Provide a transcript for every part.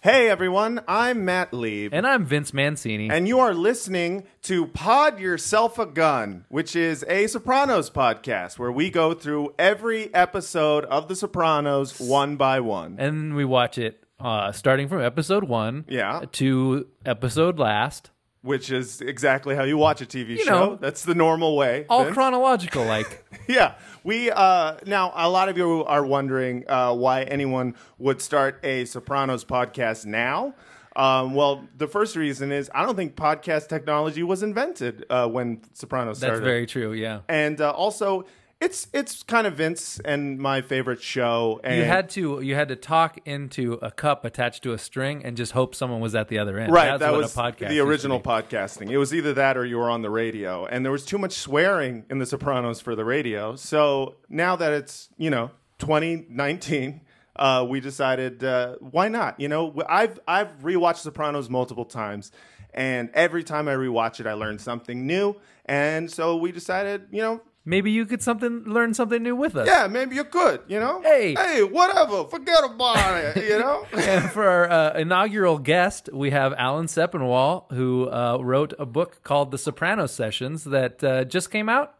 Hey everyone, I'm Matt Lieb. And I'm Vince Mancini. And you are listening to Pod Yourself a Gun, which is a Sopranos podcast where we go through every episode of The Sopranos one by one. And we watch it uh, starting from episode one Yeah. to episode last. Which is exactly how you watch a TV You show. know, That's the normal way. All Vince. chronological, like. Yeah, we uh, now a lot of you are wondering uh, why anyone would start a Sopranos podcast now. Um, well, the first reason is I don't think podcast technology was invented uh, when Sopranos started. That's very true, yeah. and uh, also it's it's kind of Vince and my favorite show. And You had to you had to talk into a cup attached to a string and just hope someone was at the other end. Right, That's that what was a podcast the original podcasting. It was either that or you were on the radio, and there was too much swearing in The Sopranos for the radio. So now that it's you know 2019, uh, we decided uh, why not? You know, I've I've rewatched Sopranos multiple times, and every time I rewatch it, I learn something new, and so we decided, you know. Maybe you could something learn something new with us. Yeah, maybe you could, you know. Hey. hey, whatever, forget about it, you know. And for our uh, inaugural guest, we have Alan Sepinwall, who uh, wrote a book called The Soprano Sessions that uh, just came out.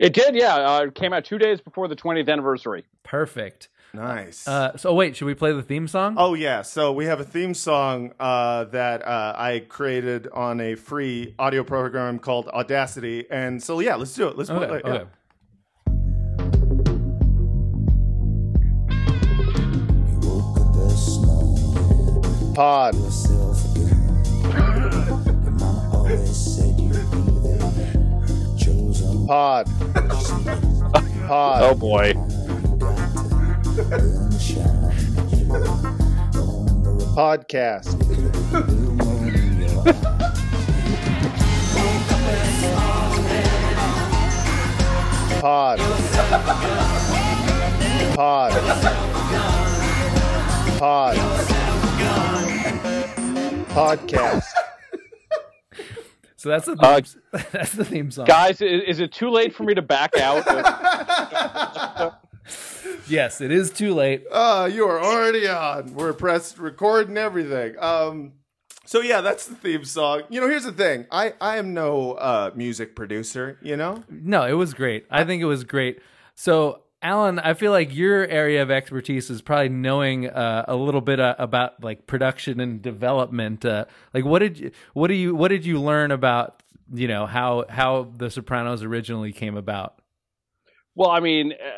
It did, yeah. Uh, it came out two days before the 20th anniversary. Perfect. Nice. Uh, so wait, should we play the theme song? Oh yeah, so we have a theme song uh, that uh, I created on a free audio program called Audacity, and so yeah, let's do it. Let's okay. play it. yeah. Pod. Pod. Pod. Oh boy. Podcast. Pod. Pod. Pod. Podcast. So that's the theme, Uh, that's the theme song. Guys, is, is it too late for me to back out? Yes, it is too late. Uh, you are already on. We're pressed record and everything. Um, so yeah, that's the theme song. You know, here's the thing. I I am no uh music producer. You know. No, it was great. I think it was great. So, Alan, I feel like your area of expertise is probably knowing uh, a little bit uh, about like production and development. Uh, like, what did you, what do you, what did you learn about, you know, how how The Sopranos originally came about? well, I mean, uh,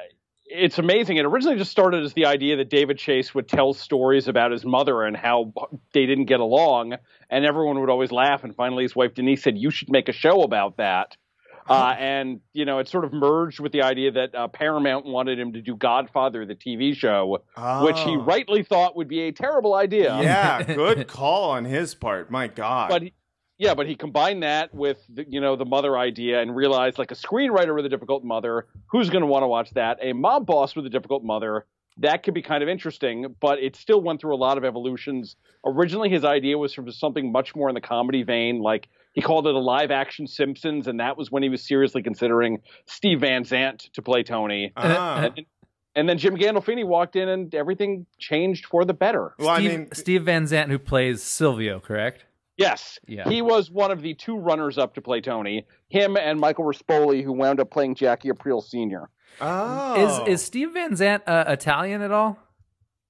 it's amazing. It originally just started as the idea that David Chase would tell stories about his mother and how they didn't get along, and everyone would always laugh. And finally, his wife Denise said, "You should make a show about that." Uh, and you know, it sort of merged with the idea that uh, Paramount wanted him to do Godfather, the TV show, which he Oh. rightly thought would be a terrible idea. Yeah, good call on his part. My God. but he, yeah, but he combined that with the, you know the mother idea and realized like a screenwriter with a difficult mother, who's going to want to watch that? A mob boss with a difficult mother, that could be kind of interesting, but it still went through a lot of evolutions. Originally, his idea was for something much more in the comedy vein, like he called it a live action Simpsons, and that was when he was seriously considering Steve Van Zandt to play Tony. Ah. And, and then Jim Gandolfini walked in, and everything changed for the better. well, I mean, Steve Van Zandt, who plays Silvio, correct? Yes, Yeah. he was one of the two runners up to play Tony. Him and Michael Rispoli, who wound up playing Jackie Aprile Sr. oh, Is is Steve Van Zandt uh, Italian at all?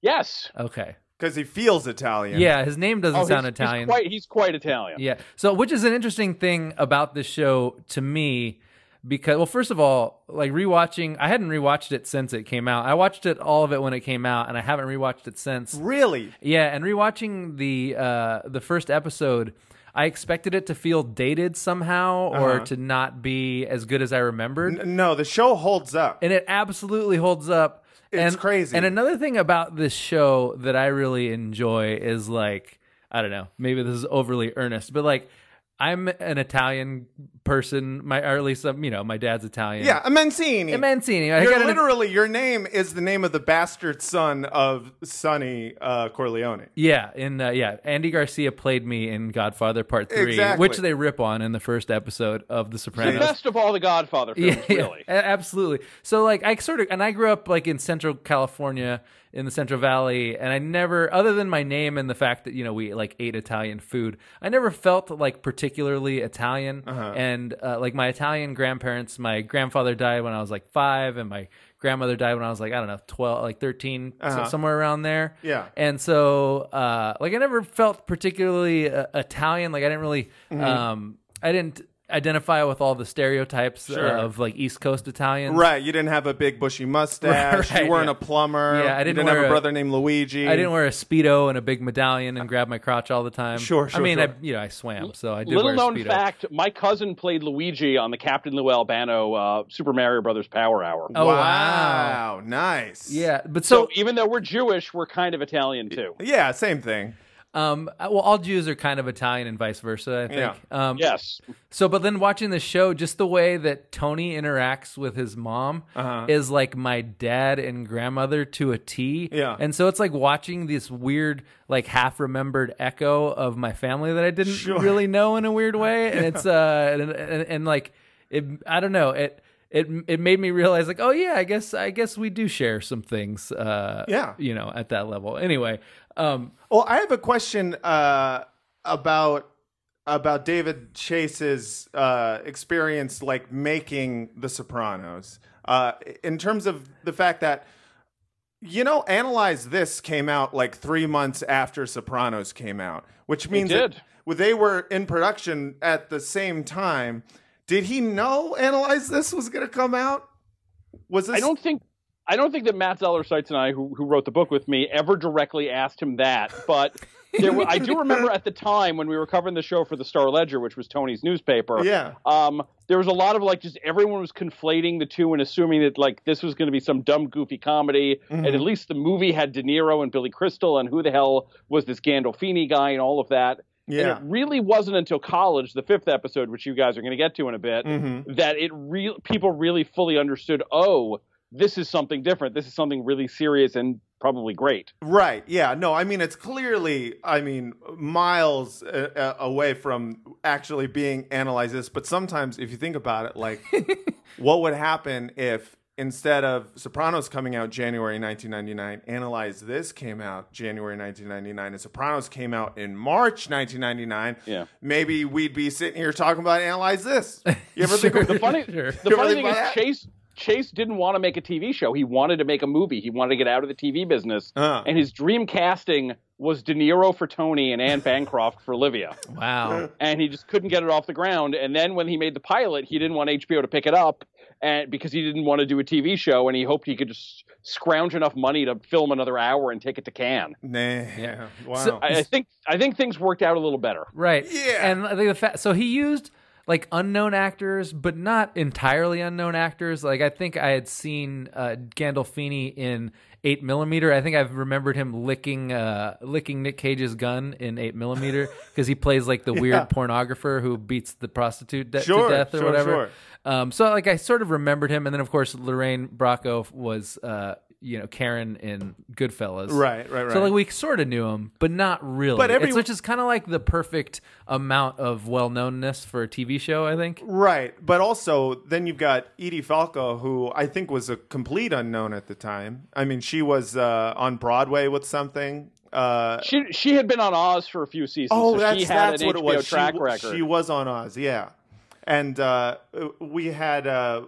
Yes, Okay. because he feels Italian. Yeah, his name doesn't oh, sound he's, Italian. He's quite, he's quite Italian. Yeah. So, which is an interesting thing about this show to me, because well, first of all, like rewatching, I hadn't rewatched it since it came out. I watched it all of it when it came out, and I haven't rewatched it since. really. Yeah, and rewatching the uh, the first episode, I expected it to feel dated somehow or Uh-huh. to not be as good as I remembered, N- No, the show holds up. and it absolutely holds up. It's and, crazy. And another thing about this show that I really enjoy is like I don't know, maybe this is overly earnest, but like I'm an Italian person, my or at least um, you know my dad's Italian. yeah, Mancini. Mancini. I You're got an- literally your name is the name of the bastard son of Sonny uh, Corleone. Yeah, in uh, yeah, Andy Garcia played me in Godfather Part Three, Exactly. which they rip on in the first episode of The The Sopranos. best of all the Godfather films, yeah, really. a- absolutely. So like I sort of and I grew up like in Central California in the Central Valley, and I never, other than my name and the fact that you know we like ate Italian food, I never felt like particularly Italian. And uh, like my Italian grandparents, my grandfather died when I was like five, and my grandmother died when I was like I don't know twelve, like 13 so somewhere around there. Yeah. And so, uh, like, I never felt particularly uh, Italian. Like, I didn't really, Mm-hmm. um, I didn't identify with all the stereotypes Sure. of like East Coast Italians. Right, you didn't have a big bushy mustache. Right, you weren't yeah. a plumber. Yeah, I didn't didn't have a a- brother named Luigi. I didn't wear a speedo and a big medallion and grab my crotch all the time. Sure, sure. I mean, sure. I you know I swam, so I did Little wear a known speedo. fact: my cousin played Luigi on the Captain Lou Albano uh, Super Mario Brothers Power Hour. Oh wow. wow, nice. Yeah, but So so, even though we're Jewish, we're kind of Italian too. yeah, same thing. Um, well, all Jews are kind of Italian and vice versa. I think. Yeah. Um, Yes, So, but then watching the show, just the way that Tony interacts with his mom Uh-huh. is like my dad and grandmother to a T. Yeah. And so it's like watching this weird, like half remembered echo of my family that I didn't Sure. really know in a weird way. And it's, uh, and, and, and like, it, I don't know, it, it, it made me realize like, oh yeah, I guess, I guess we do share some things, uh, Yeah. you know, at that level. Anyway, um, Well, I have a question uh, about about David Chase's uh, experience, like making The Sopranos, uh, in terms of the fact that. You know, Analyze This came out like three months after Sopranos came out, which means did. that they were in production at the same time. Did he know Analyze This was going to come out? Was this? I don't think I don't think that Matt Zoller Seitz and I, who, who wrote the book with me, ever directly asked him that. But there were, I do remember at the time when we were covering the show for the Star Ledger, which was Tony's newspaper. Yeah. Um, there was a lot of like just everyone was conflating the two and assuming that like this was going to be some dumb, goofy comedy. Mm-hmm. And at least the movie had De Niro and Billy Crystal, and who the hell was this Gandolfini guy and all of that. Yeah. And it really wasn't until college, the fifth episode, which you guys are going to get to in a bit, Mm-hmm. that it real people really fully understood. Oh, this is something different. This is something really serious and probably great. Right. Yeah. No, I mean, it's clearly, I mean, miles uh, uh, away from actually being analyzed this. But sometimes, if you think about it, like, what would happen if instead of Sopranos coming out January 1999, Analyze This came out January 1999, and Sopranos came out in March 1999? Yeah. Maybe we'd be sitting here talking about Analyze This. You ever think of The funny, Sure. the funny thing is that? Chase. Chase didn't want to make a TV show. He wanted to make a movie. He wanted to get out of the TV business. Uh. And his dream casting was De Niro for Tony and Anne Bancroft for Olivia. wow. and he just couldn't get it off the ground. And then when he made the pilot, he didn't want HBO to pick it up, and because he didn't want to do a TV show, and he hoped he could just scrounge enough money to film another hour and take it to Cannes. Nah. Yeah. Wow. So- I, I think I think things worked out a little better. Right. Yeah. And the fact so he used like unknown actors, but not entirely unknown actors. Like I think I had seen uh, Gandolfini in Eight Millimeter. I think I've remembered him licking uh, licking Nick Cage's gun in Eight Millimeter because he plays like the weird pornographer who beats the prostitute de- Sure, to death or sure, whatever. sure. Um, so like I sort of remembered him, and then of course Lorraine Bracco was uh, you know Karen in Goodfellas. Right, right, right. So like we sort of knew him, but not really. But every- It's- which is kind of like the perfect amount of well knownness for a TV show. I think. Right, but also then you've got Edie Falco, who I think was a complete unknown at the time. I mean, she was uh, on Broadway with something. Uh, She she had been on Oz for a few seasons. oh, so that's she had that's an what HBO it was. track she, record. she was on Oz, yeah. And uh, we had uh,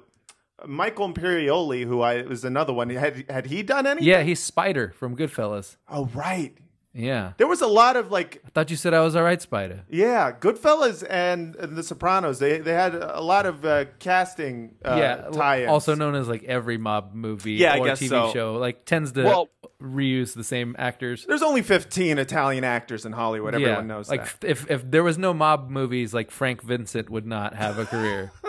Michael Imperioli, who I was another one. Had had he done anything? Yeah, he's Spider from Goodfellas. Oh, right. Yeah. There was a lot of like I thought you said I was all right, Spider. Yeah, Goodfellas and, and The Sopranos. They they had a lot of uh, casting uh, yeah, tie-ins. also known as like every mob movie Yeah, I or guess TV so. show, like tends to Well- reuse the same actors. There's only 15 Italian actors in Hollywood. Everyone knows like that. if if there was no mob movies, like Frank Vincent would not have a career.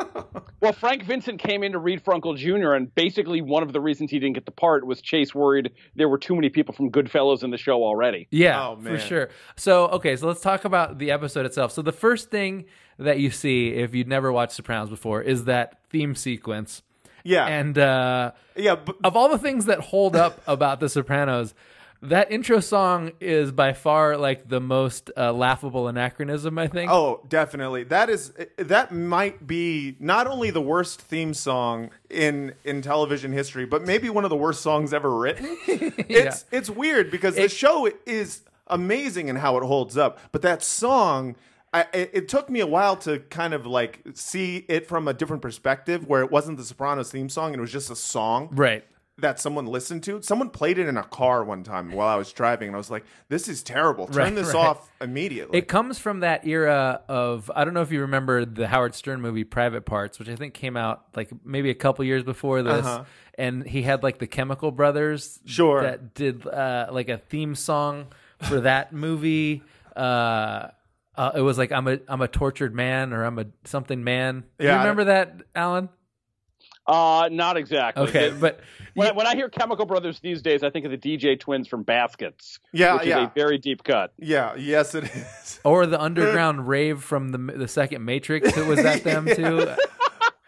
Well, Frank Vincent came in to read for Uncle Jr., and basically one of the reasons he didn't get the part was Chase worried there were too many people from Goodfellas in the show already. Yeah, Oh, for sure. So, okay, so let's talk about the episode itself. So, the first thing that you see if you'd never watched Sopranos before is that theme sequence. Yeah, And uh, yeah, but, of all the things that hold up about The Sopranos, that intro song is by far like the most uh, laughable anachronism, I think. oh, definitely. That is that might be not only the worst theme song in in television history, but maybe one of the worst songs ever written. It's it's weird because the show is amazing in how it holds up, but that song. I, it, took me a while to kind of like see it from a different perspective, where it wasn't the Sopranos theme song and it was just a song. Right. that someone listened to. Someone played it in a car one time while I was driving, and I was like, "This is terrible. Turn Right, this right. off immediately." It comes from that era of I don't know if you remember the Howard Stern movie Private Parts, which I think came out like maybe a couple years before this, Uh-huh. and he had like the Chemical Brothers, Sure. that did uh, like a theme song for that movie. Uh, uh, it was like I'm a I'm a tortured man or I'm a something man. Do Yeah, you remember that, Alan? Uh, not exactly. Okay, The- but when, I, when I hear Chemical Brothers these days, I think of the DJ Twins from Baskets. Yeah, which yeah. is a very deep cut. yeah, yes, it is. or the underground rave from the the second Matrix. That was that them too?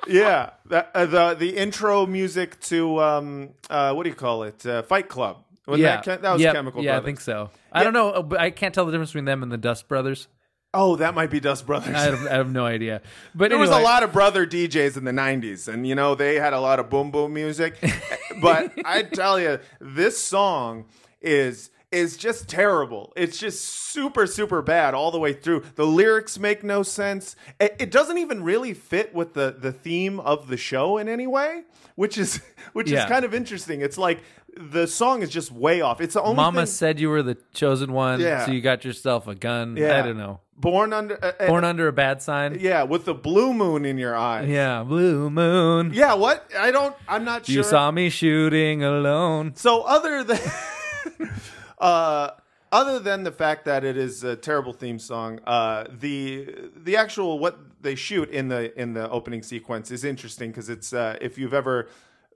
yeah, that, uh, the the intro music to um, uh, what do you call it? Uh, Fight Club. Wasn't yeah, that, that was Yep, Chemical Yeah, Brothers. I think so. I don't know, but I can't tell the difference between them and the Dust Brothers. Oh, that might be Dust Brothers. I have, I have no idea. But there was a lot of brother DJs in the 90s, and you know, they had a lot of boom boom music. but I tell you, this song is is just terrible. It's just super super bad all the way through. The lyrics make no sense. It, it doesn't even really fit with the the theme of the show in any way, which is which Yeah. is kind of interesting. It's like the song is just way off. It's the only Mama thing, said you were the chosen one, Yeah. so you got yourself a gun. Yeah. I don't know. Born under uh, uh, Born under a bad sign. yeah, with the blue moon in your eyes. Yeah, blue moon. Yeah, what? I don't I'm not sure. You saw me shooting alone. So other than uh, other than the fact that it is a terrible theme song, uh, the the actual what they shoot in the in the opening sequence is interesting because it's uh, if you've ever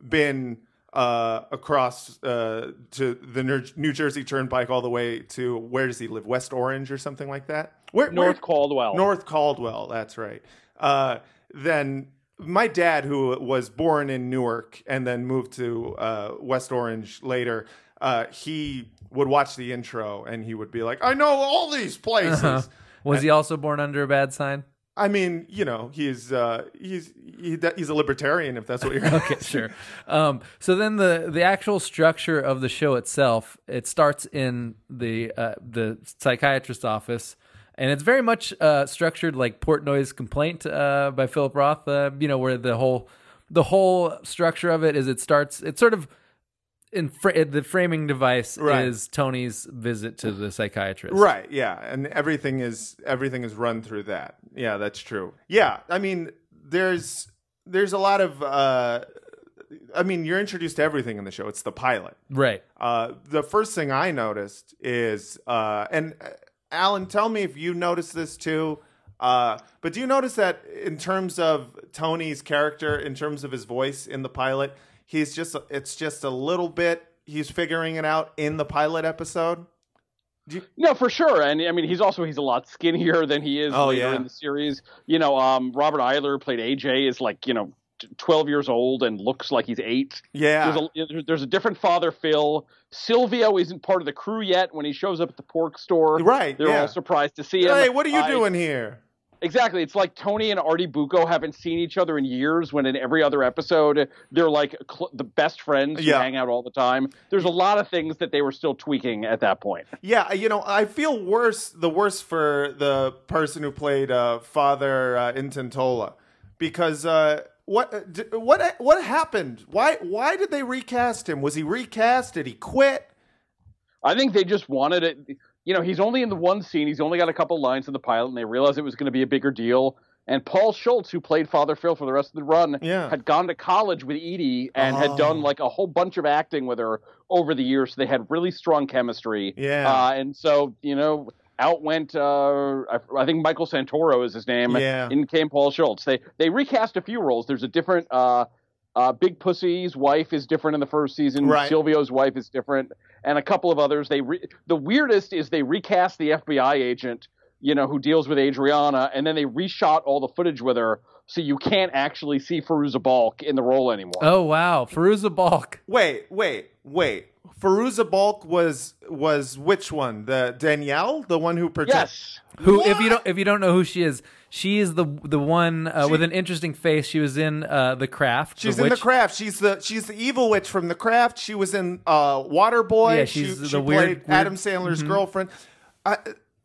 been uh, across uh, to the New Jersey Turnpike all the way to where does he live? West Orange or something like that. Where, North where- Caldwell. North Caldwell, that's right. Uh, then my dad, who was born in Newark and then moved to uh, West Orange later, uh, he would watch the intro and he would be like, "I know all these places." Uh-huh. Was he also born under a bad sign? I mean, you know, he's uh, he's he, he's a libertarian if that's what you're. okay, sure. Um, so then the the actual structure of the show itself it starts in the uh, the psychiatrist's office, and it's very much uh, structured like Portnoy's Complaint uh, by Philip Roth. Uh, you know, where the whole the whole structure of it is it starts it sort of in fr- the framing device Right. is Tony's visit to the psychiatrist. Right. Yeah, and everything is everything is run through that. Yeah, that's true. Yeah, I mean, there's there's a lot of. Uh, I mean, you're introduced to everything in the show. It's the pilot. Right. Uh, the first thing I noticed is, uh, and uh, Alan, tell me if you noticed this too. Uh, but do you notice that in terms of Tony's character, in terms of his voice in the pilot, he's just it's just a little bit he's figuring it out in the pilot episode. No, for sure. And I mean, he's also he's a lot skinnier than he is Oh, later yeah. in the series. You know, um, Robert Iler played AJ is like you know 12 years old and looks like he's eight. Yeah. There's a, there's a different father, Phil. Silvio isn't part of the crew yet. When he shows up at the pork store, Right, They're yeah. all surprised to see him. Hey, what are you I- doing here? Exactly. It's like Tony and Artie Bucco haven't seen each other in years. When in every other episode they're like cl- the best friends who Yeah. hang out all the time. There's a lot of things that they were still tweaking at that point. Yeah, you know, I feel worse. The worse for the person who played uh, Father uh, Intintola, because uh, what uh, d- what what happened? Why why did they recast him? Was he recast? Did he quit? I think they just wanted it. You know, he's only in the one scene. He's only got a couple lines in the pilot, and they realized it was going to be a bigger deal. And Paul Schulze, who played Father Phil for the rest of the run, Yeah. had gone to college with Edie and had Oh. done like a whole bunch of acting with her over the years. So they had really strong chemistry. Yeah. Uh, and so, you know, out went uh, I, I think Michael Santoro is his name. Yeah. In came Paul Schulze. They they recast a few roles. There's a different uh, uh, Big Pussy's wife is different in the first season. Right. Silvio's wife is different, and a couple of others. They re- the weirdest is they recast the FBI agent, you know, who deals with Adriana, and then they reshot all the footage with her, so you can't actually see Fairuza Balk in the role anymore. Oh wow, Fairuza Balk. Wait, wait, wait. Fairuza Balk was was which one? The Danielle, the one who protected. yes. Who, if you don't, if you don't know who she is, she is the the one uh, with an interesting face. She was in uh, the Craft. She's in the craft. She's the she's the evil witch from the craft. She was in uh, Waterboy. Yeah, she, the she weird- played weird- Adam Sandler's girlfriend. I,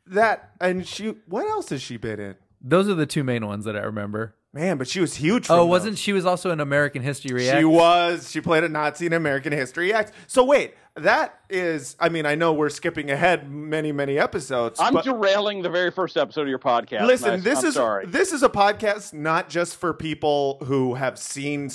that and she. What else has she been in? Those are the two main ones that I remember. Man, but she was huge. Oh, wasn't those. she was also in American History X? She was. She played a Nazi in American History X. So wait, that is. I mean, I know we're skipping ahead many, many episodes. I'm but derailing the very first episode of your podcast. listen, I- this I'm is sorry. this is a podcast not just for people who have seen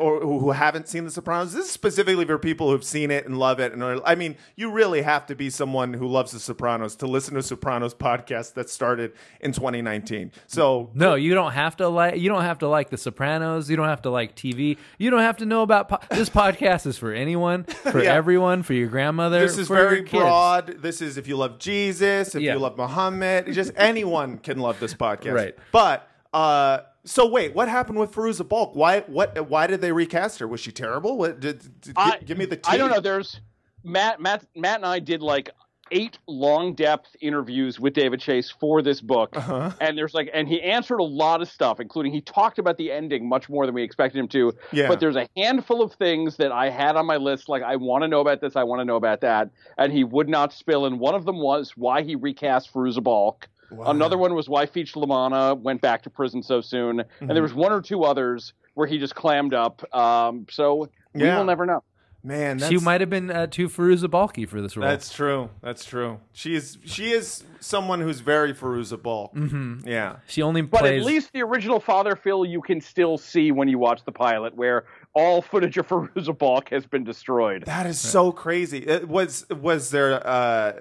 or who haven't seen The Sopranos. This is specifically for people who've seen it and love it. And are, I mean, you really have to be someone who loves The Sopranos to listen to a Sopranos podcast that started in 2019. So No, you don't have to like. You don't have to like The Sopranos. You don't have to like TV. You don't have to know about po- this podcast. Is for anyone, for Yeah. everyone, for your grandmother. This is for very your kids. broad. This is if you love Jesus, if Yeah. you love Muhammad, just anyone can love this podcast. Right. But uh, so wait, what happened with Fairuza Balk? Why what why did they recast her? Was she terrible? What did, did- I- give, give me the I don't know. There's Matt, Matt, Matt, and I did like eight long depth interviews with David Chase for this book, Uh-huh. and there's like, and he answered a lot of stuff, including he talked about the ending much more than we expected him to. Yeah. But there's a handful of things that I had on my list, like I want to know about this, I want to know about that, and he would not spill. And one of them was why he recast Fairuza Balk. Another one was why Feech La Manna went back to prison so soon, and Mm-hmm. there was one or two others where he just clammed up. Um, so we will never know. Man, that's, She might have been uh, too Fairuza Balky for this role. That's true. That's true. She is she is someone who's very Fairuza Balk. Mm-hmm. Yeah. she only But plays. at least the original Father Phil you can still see when you watch the pilot, where all footage of Fairuza Balk has been destroyed. That is so crazy. It was was there? Uh,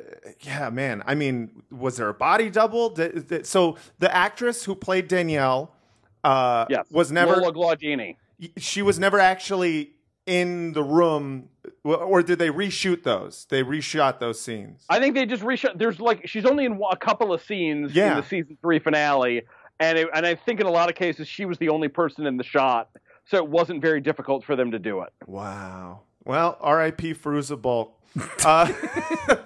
yeah, man. I mean, was there a body double? Did- did- so the actress who played Danielle uh, Yes, was never. Lola Glaudini. She was never actually in the room, or did they reshoot those? They reshot those scenes. I think they just reshot. There's like she's only in a couple of scenes Yeah. in the season three finale, and it, and I think in a lot of cases she was the only person in the shot, so it wasn't very difficult for them to do it. Wow. Well, R.I.P. Fairuza Balk. Uh,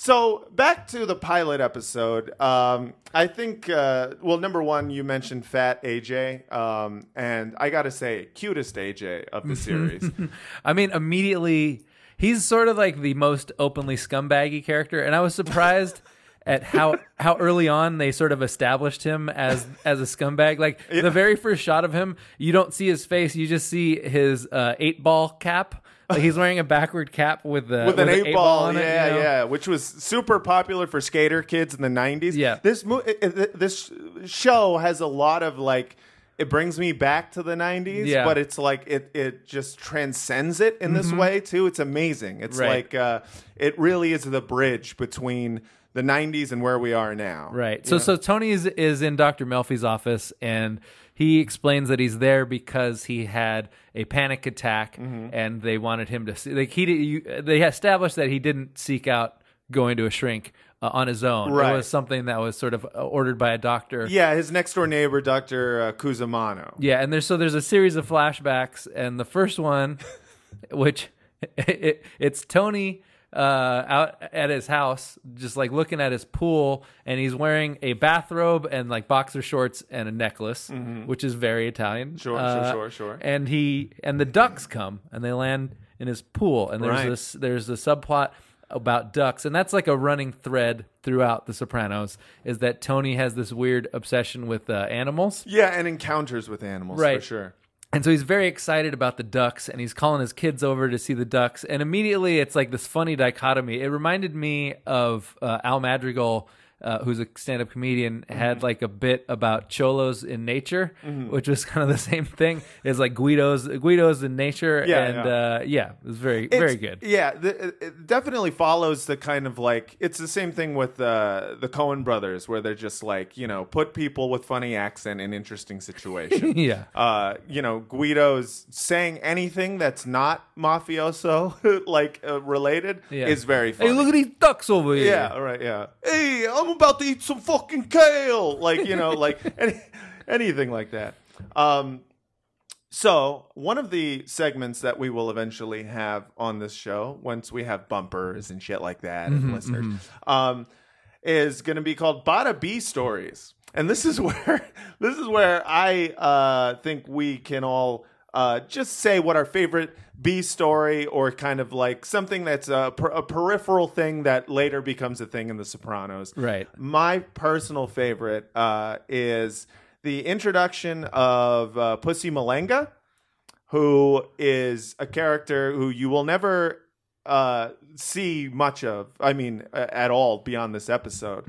so back to the pilot episode. Um, I think, uh, well, number one, you mentioned Fat AJ, um, and I got to say, cutest AJ of the series. I mean, immediately he's sort of like the most openly scumbaggy character, and I was surprised at how how early on they sort of established him as as a scumbag. Like the very first shot of him, you don't see his face; you just see his uh, eight ball cap. Like he's wearing a backward cap with the with an eight, ball, on it, yeah, you know? yeah, which was super popular for skater kids in the '90s. Yeah. this mo- this show has a lot of like. It brings me back to the '90s, Yeah. but it's like it it just transcends it in this way too. It's amazing. It's Mm-hmm. Right. like uh, it really is the bridge between the '90s and where we are now. Right. So so Tony is is in Dr. Melfi's office and he explains that he's there because he had a panic attack Mm-hmm. and they wanted him to see like he did- you, they established that he didn't seek out going to a shrink uh, on his own. Right. It was something that was sort of uh, ordered by a doctor. Yeah, his next door neighbor, Doctor uh, Cusamano. Yeah, and there's so there's a series of flashbacks, and the first one, which it, it's Tony uh, out at his house, just like looking at his pool, and he's wearing a bathrobe and like boxer shorts and a necklace, which is very Italian. Mm-hmm. Sure, sure, Uh, sure, sure. And he and the ducks come and they land in his pool, and there's Right. this there's a subplot about ducks, and that's like a running thread throughout The Sopranos. Is that Tony has this weird obsession with uh, animals. Yeah, and encounters with animals for Right. sure. And so he's very excited about the ducks and he's calling his kids over to see the ducks. And immediately it's like this funny dichotomy. It reminded me of uh, Al Madrigal, uh, who's a stand up comedian, Mm-hmm. had like a bit about cholos in nature, which was kind of the same thing. It's like Guido's Guido's in nature. Yeah, and yeah. Uh, yeah, it was very, very good. Yeah, the, it- it definitely follows the kind of like it's the same thing with uh, the Coen brothers, where they're just like you know put people with funny accent in interesting situations. Yeah. uh, you know Guido's saying anything that's not mafioso like uh, related Yeah. is very funny. Hey, look at these ducks over here. Yeah, right. Yeah. Hey, I'm about to eat some fucking kale. Like you know, like any, anything like that. Um, so one of the segments that we will eventually have on this show, once we have bumpers and shit like that, and listeners, um, is going to be called Bada B Stories, and this is where this is where I uh, think we can all uh, just say what our favorite B story or kind of like something that's a, per- a peripheral thing that later becomes a thing in The Sopranos. Right. My personal favorite uh, is the introduction of uh, Pussy Malanga, who is a character who you will never uh, see much of. I mean, at all beyond this episode.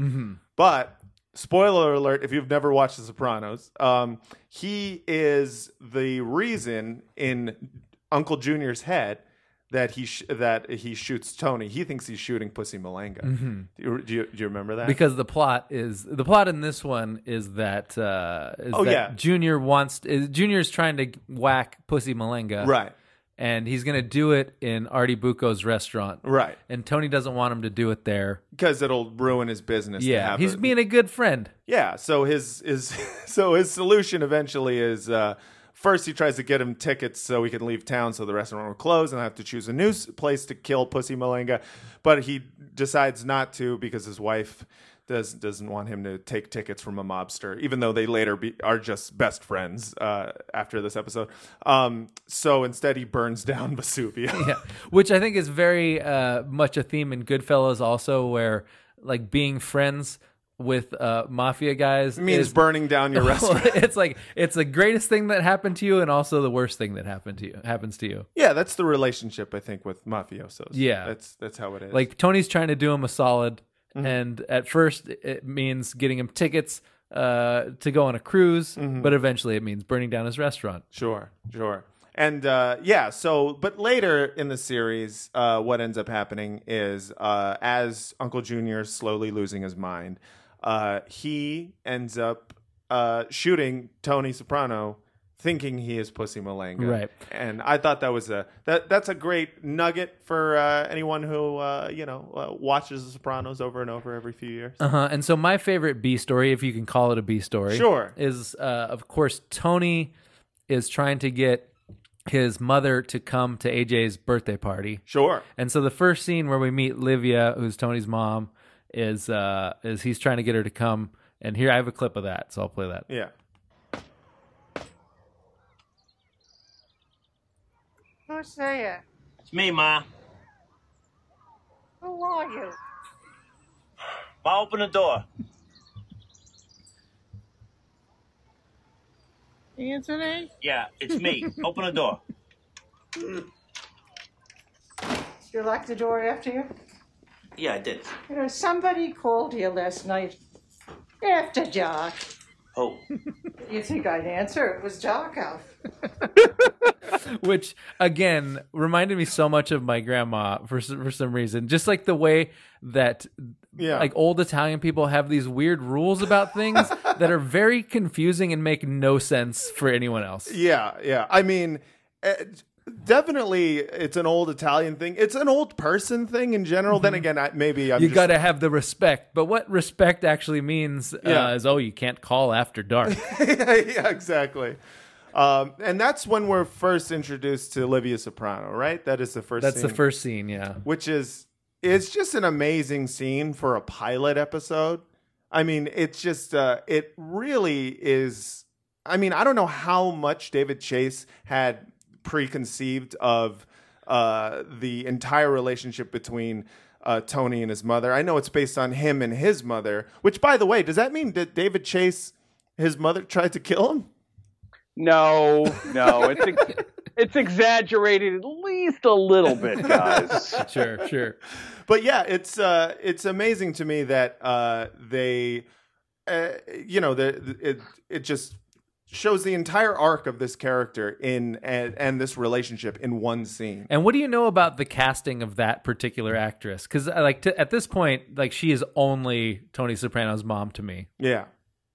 But spoiler alert: if you've never watched The Sopranos, um, he is the reason in Uncle Junior's head. That he sh- that he shoots Tony. He thinks he's shooting Pussy Malanga. Do, you, do, you, do you remember that? because the plot is the plot in this one is that uh is Oh, that yeah. Junior wants is, Junior's trying to whack Pussy Malanga right, and he's gonna do it in Artie Bucco's restaurant. Right, and Tony doesn't want him to do it there. Because it'll ruin his business. to yeah he's a- being a good friend. Yeah, so his his so his solution eventually is uh, first he tries to get him tickets so he can leave town so the restaurant will close and I have to choose a new place to kill Pussy Malanga, but he decides not to because his wife does doesn't want him to take tickets from a mobster, even though they later be, are just best friends uh, after this episode. Um, so instead, he burns down Vesuvio. yeah which I think is very uh much a theme in Goodfellas also where like being friends with uh mafia guys means is- burning down your restaurant. it's like it's the greatest thing that happened to you and also the worst thing that happened to you happens to you yeah, that's the relationship I think with mafiosos. Yeah. that's that's how it is. like Tony's trying to do him a solid, Mm-hmm. and at first it means getting him tickets uh, to go on a cruise, Mm-hmm. but eventually it means burning down his restaurant. Sure, sure. And uh, yeah, so but later in the series, uh, what ends up happening is uh, as Uncle Junior is slowly losing his mind, uh, he ends up uh, shooting Tony Soprano, thinking he is Pussy Malanga. Right. And I thought that was a that that's a great nugget for uh, anyone who uh, you know uh, watches The Sopranos over and over every few years. Uh huh. And so my favorite B story, if you can call it a B story, Sure. is uh, of course Tony is trying to get his mother to come to AJ's birthday party. Sure. And so the first scene where we meet Livia, who's Tony's mom, is uh, is he's trying to get her to come. And here I have a clip of that, so I'll play that. Yeah. Who's there? It's me, Ma. Who are you? Ma, open the door. Anthony? Yeah, it's me. open the door. You locked the door after you? Yeah, I did. You know, somebody called here last night after dark. Oh, You think I'd answer? It was dark out. which again reminded me so much of my grandma for for some reason. Just like the way that Yeah. like old Italian people have these weird rules about things that are very confusing and make no sense for anyone else. Yeah, yeah. I mean, uh, definitely it's an old Italian thing. It's an old person thing in general. Then again, I, maybe I'm Mm-hmm. you got to have the respect. But what respect actually means Yeah. uh, is, oh, you can't call after dark. yeah, exactly. Um, and that's when we're first introduced to Olivia Soprano, right? That is the first. That's the first scene, yeah. which is it's just an amazing scene for a pilot episode. I mean, it's just uh, it really is. I mean, I don't know how much David Chase had preconceived of uh, the entire relationship between uh, Tony and his mother. I know it's based on him and his mother. Which, by the way, does that mean that David Chase, his mother, tried to kill him? No, no, it's ex- it's exaggerated at least a little bit, guys. Sure, sure. but yeah, it's uh, it's amazing to me that uh, they, uh, you know, the, the- it it just shows the entire arc of this character in and, and this relationship in one scene. And what do you know about the casting of that particular actress? Because like to, at this point, like she is only Tony Soprano's mom to me. Yeah,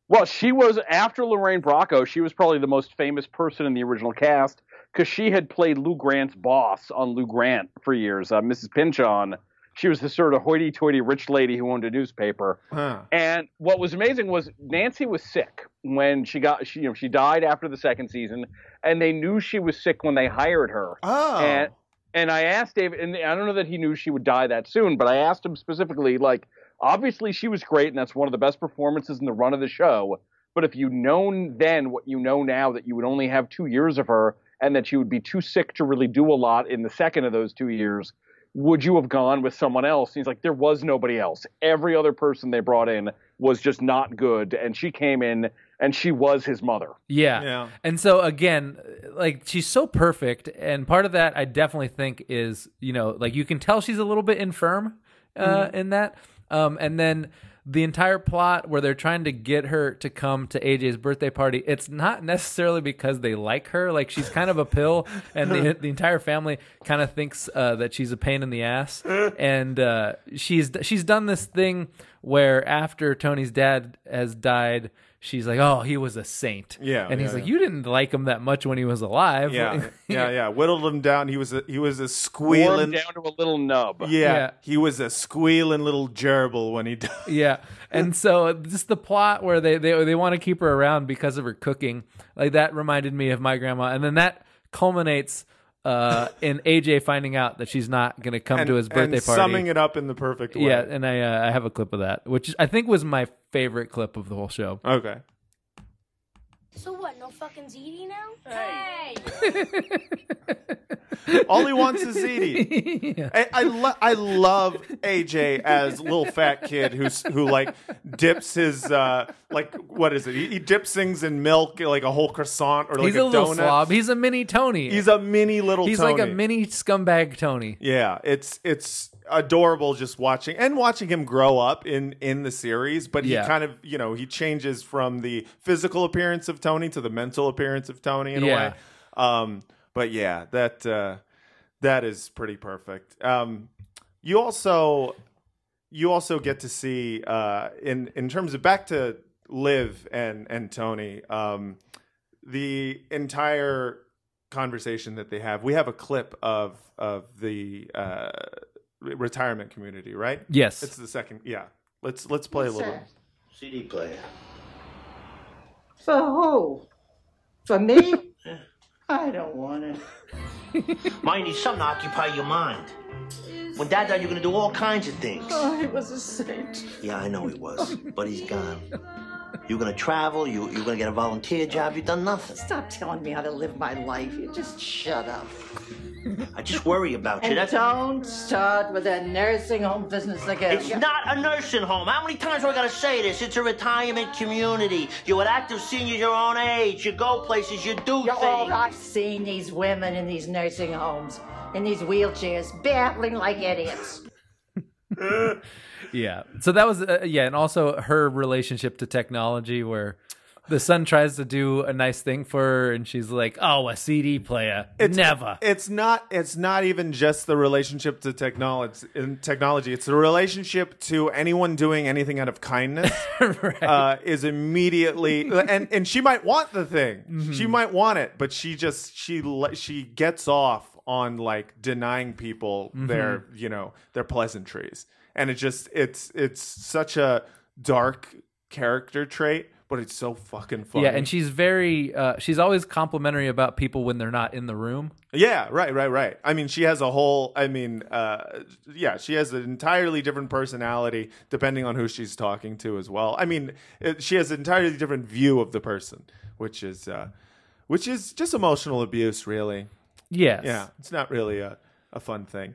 Well, she was after Lorraine Bracco. She was probably the most famous person in the original cast because she had played Lou Grant's boss on Lou Grant for years, uh, Mrs. Pynchon. She was the sort of hoity-toity rich lady who owned a newspaper. huh. And what was amazing was Nancy was sick when she got she you know she died after the second season, and they knew she was sick when they hired her. Oh, And and I asked David, and I don't know that he knew she would die that soon, but I asked him specifically, like, obviously she was great, and that's one of the best performances in the run of the show. But if you'd known then what you know now, that you would only have two years of her, and that she would be too sick to really do a lot in the second of those two years, would you have gone with someone else? And he's like, there was nobody else. Every other person they brought in was just not good, and she came in and she was his mother. Yeah. Yeah. And so again, like she's so perfect, and part of that I definitely think is you know like you can tell she's a little bit infirm uh, in that, um, and then the entire plot where they're trying to get her to come to AJ's birthday party, it's not necessarily because they like her. Like she's kind of a pill, and the the entire family kind of thinks uh, that she's a pain in the ass. And uh, she's she's done this thing where after Tony's dad has died, she's like, "Oh, he was a saint." Yeah, and he's yeah, like, yeah. "You didn't like him that much when he was alive." yeah, yeah, yeah. Whittled him down. He was a, he was a Warmed squealing. down to a little nub. Yeah, Yeah. he was a squealing little gerbil when he died. yeah. And so just the plot where they they they want to keep her around because of her cooking, like that reminded me of my grandma, and then that culminates uh, in AJ finding out that she's not going to come and, to his birthday and party. summing it up in the perfect way. yeah, and I uh, I have a clip of that, which I think was my favorite clip of the whole show. Okay. So what? No fucking ziti now? Hey! All he wants is ziti. I I, lo- I love AJ as little fat kid who's who like dips his uh like what is it? He, he dips things in milk like a whole croissant or like He's a, little donut. slob. He's a mini Tony. He's a mini little. He's like a mini scumbag Tony. Yeah, it's it's adorable just watching and watching him grow up in in the series. But he Yeah. kind of you know he changes from the physical appearance of Tony to the mental appearance of Tony in a way. Um, but yeah, that uh, that is pretty perfect. Um, you also you also get to see uh, in in terms of back to Liv and and Tony. Um, the entire conversation that they have. We have a clip of of the uh, retirement community, right? Yes. It's the second. Yeah. Let's let's play a little. that? CD player. For who? For me? I don't want it. Mind you, something to occupy your mind. When Dad died, you're gonna do all kinds of things. Oh, he was a saint. Yeah, I know he was, oh, but he's gone. You're gonna travel. You you're gonna get a volunteer job. You've done nothing. Stop telling me how to live my life. You just shut up. I just worry about you. And That's don't start with that nursing home business again. It's not a nursing home. How many times do I gotta say this? It's a retirement community. You're with active seniors your own age. You go places. You do You're all things. I've seen these women in these nursing homes, in these wheelchairs, babbling like idiots. Yeah. So that was uh, yeah, and also her relationship to technology, where the son tries to do a nice thing for her, and she's like, "Oh, a CD player, it's, never." It's not. It's not even just the relationship to technology. In technology, it's the relationship to anyone doing anything out of kindness. uh, is immediately and and she might want the thing. Mm-hmm. She might want it, but she just she she gets off on like denying people Mm-hmm. their you know their pleasantries, and it just it's it's such a dark character trait, but it's so fucking funny. Yeah, and she's very uh, she's always complimentary about people when they're not in the room. Yeah, right, right, right. I mean, she has a whole. I mean, uh, yeah, she has an entirely different personality depending on who she's talking to as well. I mean, it, she has an entirely different view of the person, which is, uh, which is just emotional abuse, really. Yes. Yeah, it's not really a, a fun thing.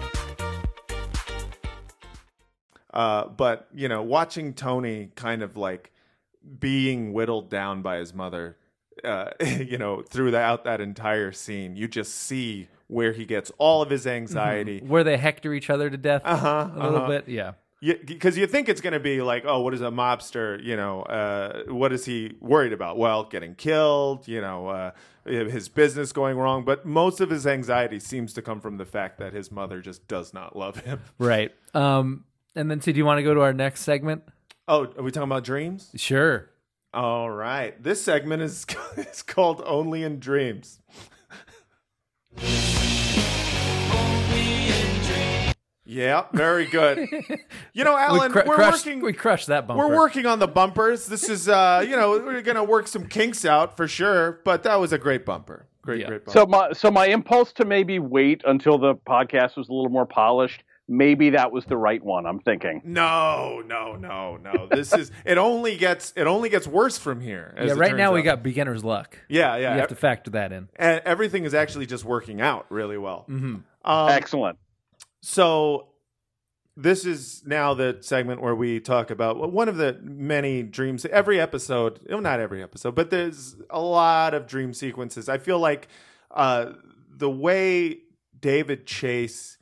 Uh, but you know, watching Tony kind of like being whittled down by his mother, uh, you know, throughout that entire scene, you just see where he gets all of his anxiety. Where they hector each other to death Uh-huh, a little uh-huh. bit. Yeah. because you think it's going to be like, oh, what is a mobster? You know, uh, what is he worried about? Well, getting killed. You know, uh, his business going wrong. But most of his anxiety seems to come from the fact that his mother just does not love him. Right. Um, and then, so do you want to go to our next segment? Oh, are we talking about dreams? Sure. All right. This segment is is called Only in Dreams. Yeah, very good. You know, Alan, we we cr- are crushed, working. We crushed that bumper. We're working on the bumpers. This is, uh, you know, we're gonna work some kinks out for sure. But that was a great bumper. Great, Yeah. great bumper. So my so my impulse to maybe wait until the podcast was a little more polished. Maybe that was the right one. I'm thinking. no, no, no, no. This is. It only gets. It only gets worse from here. as Yeah. Right turns now, we got beginner's luck. Yeah, yeah. You have to factor that in. and everything is actually just working out really well. Mm-hmm. Um, Excellent. So this is now the segment where we talk about one of the many dreams. Every episode, well, not every episode, but there's a lot of dream sequences. I feel like uh, the way David Chase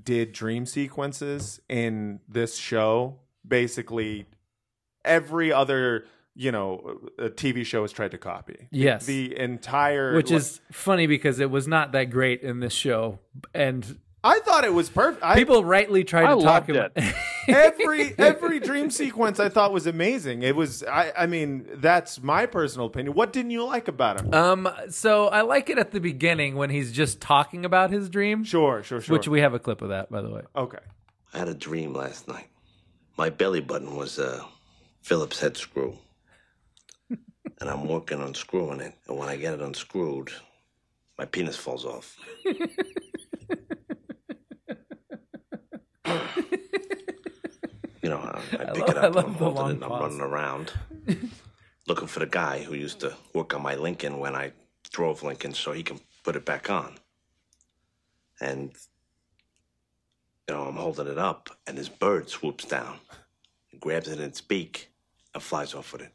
did dream sequences in this show, basically every other you know a TV show has tried to copy. Yes. the entire Which is funny because it was not that great in this show, and I thought it was perfect. I, people rightly tried I to talk about. it. every every dream sequence I thought was amazing. It was I I mean that's my personal opinion. What didn't you like about him? Um, so I like it at the beginning when he's just talking about his dream, sure, sure, sure. which we have a clip of that, by the way. okay. I had a dream last night. My belly button was a Phillips head screw. and I'm working on screwing it. And when I get it unscrewed, my penis falls off. you know, I, I pick it love- I up, love I'm holding it, and I'm running around looking for the guy who used to work on my Lincoln when I drove Lincoln so he can put it back on. And you know, I'm holding it up, and this bird swoops down, and grabs it in its beak, and flies off with it.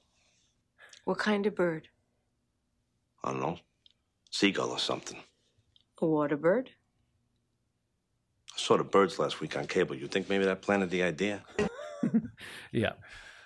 What kind of bird? I don't know, seagull or something. A water bird? I saw the birds last week on cable. You think maybe that planted the idea? Yeah.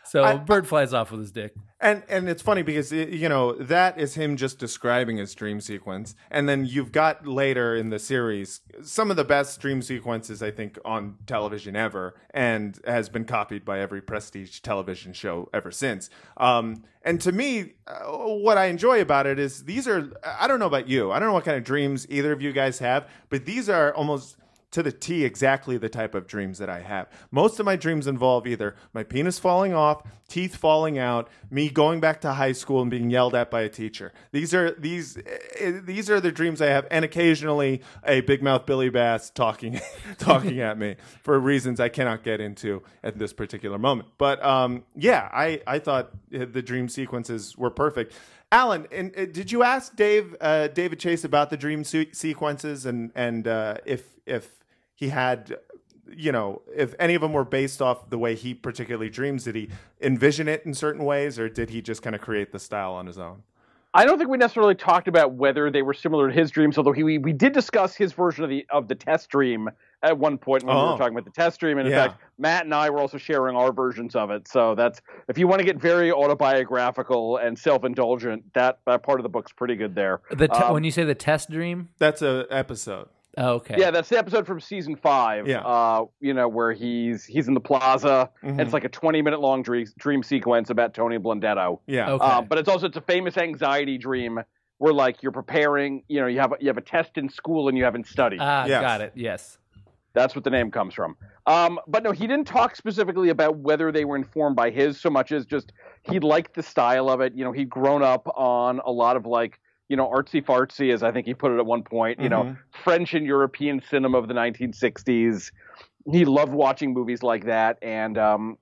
So I- bird flies off with his dick. And and it's funny because it, you know that is him just describing his dream sequence, and then you've got later in the series some of the best dream sequences I think on television ever, and has been copied by every prestige television show ever since. Um, and to me, uh, what I enjoy about it is these are I don't know about you, I don't know what kind of dreams either of you guys have, but these are almost to the T exactly the type of dreams that I have. Most of my dreams involve either my penis falling off, teeth falling out, me going back to high school and being yelled at by a teacher. These are these eh, these are the dreams I have, and occasionally a big mouth Billy Bass talking talking at me for reasons I cannot get into at this particular moment. But um, yeah, I I thought eh, the dream sequences were perfect. Alan, and, uh, did you ask Dave uh, David Chase about the dream se- sequences and and uh, if if he had you know if any of them were based off the way he particularly dreams did he envision it in certain ways or did he just kind of create the style on his own I don't think we necessarily talked about whether they were similar to his dreams, although he, we, we did discuss his version of the of the test dream at one point when we Oh. were talking about the test dream. And in Yeah. fact, Matt and I were also sharing our versions of it. So that's if you want to get very autobiographical and self indulgent, that, that part of the book's pretty good there. The te- Um, when you say the test dream, that's a episode oh, okay. Yeah, that's the episode from season five. Yeah. Uh, you know, where he's he's in the plaza. and Mhm. It's like a twenty minute long dream, dream sequence about Tony Blundetto. yeah Okay. Uh, but it's also it's a famous anxiety dream where like you're preparing. You know, you have a, you have a test in school and you haven't studied. ah, Yes. got it. Yes. That's what the name comes from. Um, but no, he didn't talk specifically about whether they were informed by his so much as just he liked the style of it. You know, he'd grown up on a lot of like, you know, artsy fartsy, as I think he put it at one point, you know, Mhm. French and European cinema of the 1960s. He loved watching movies like that. And um,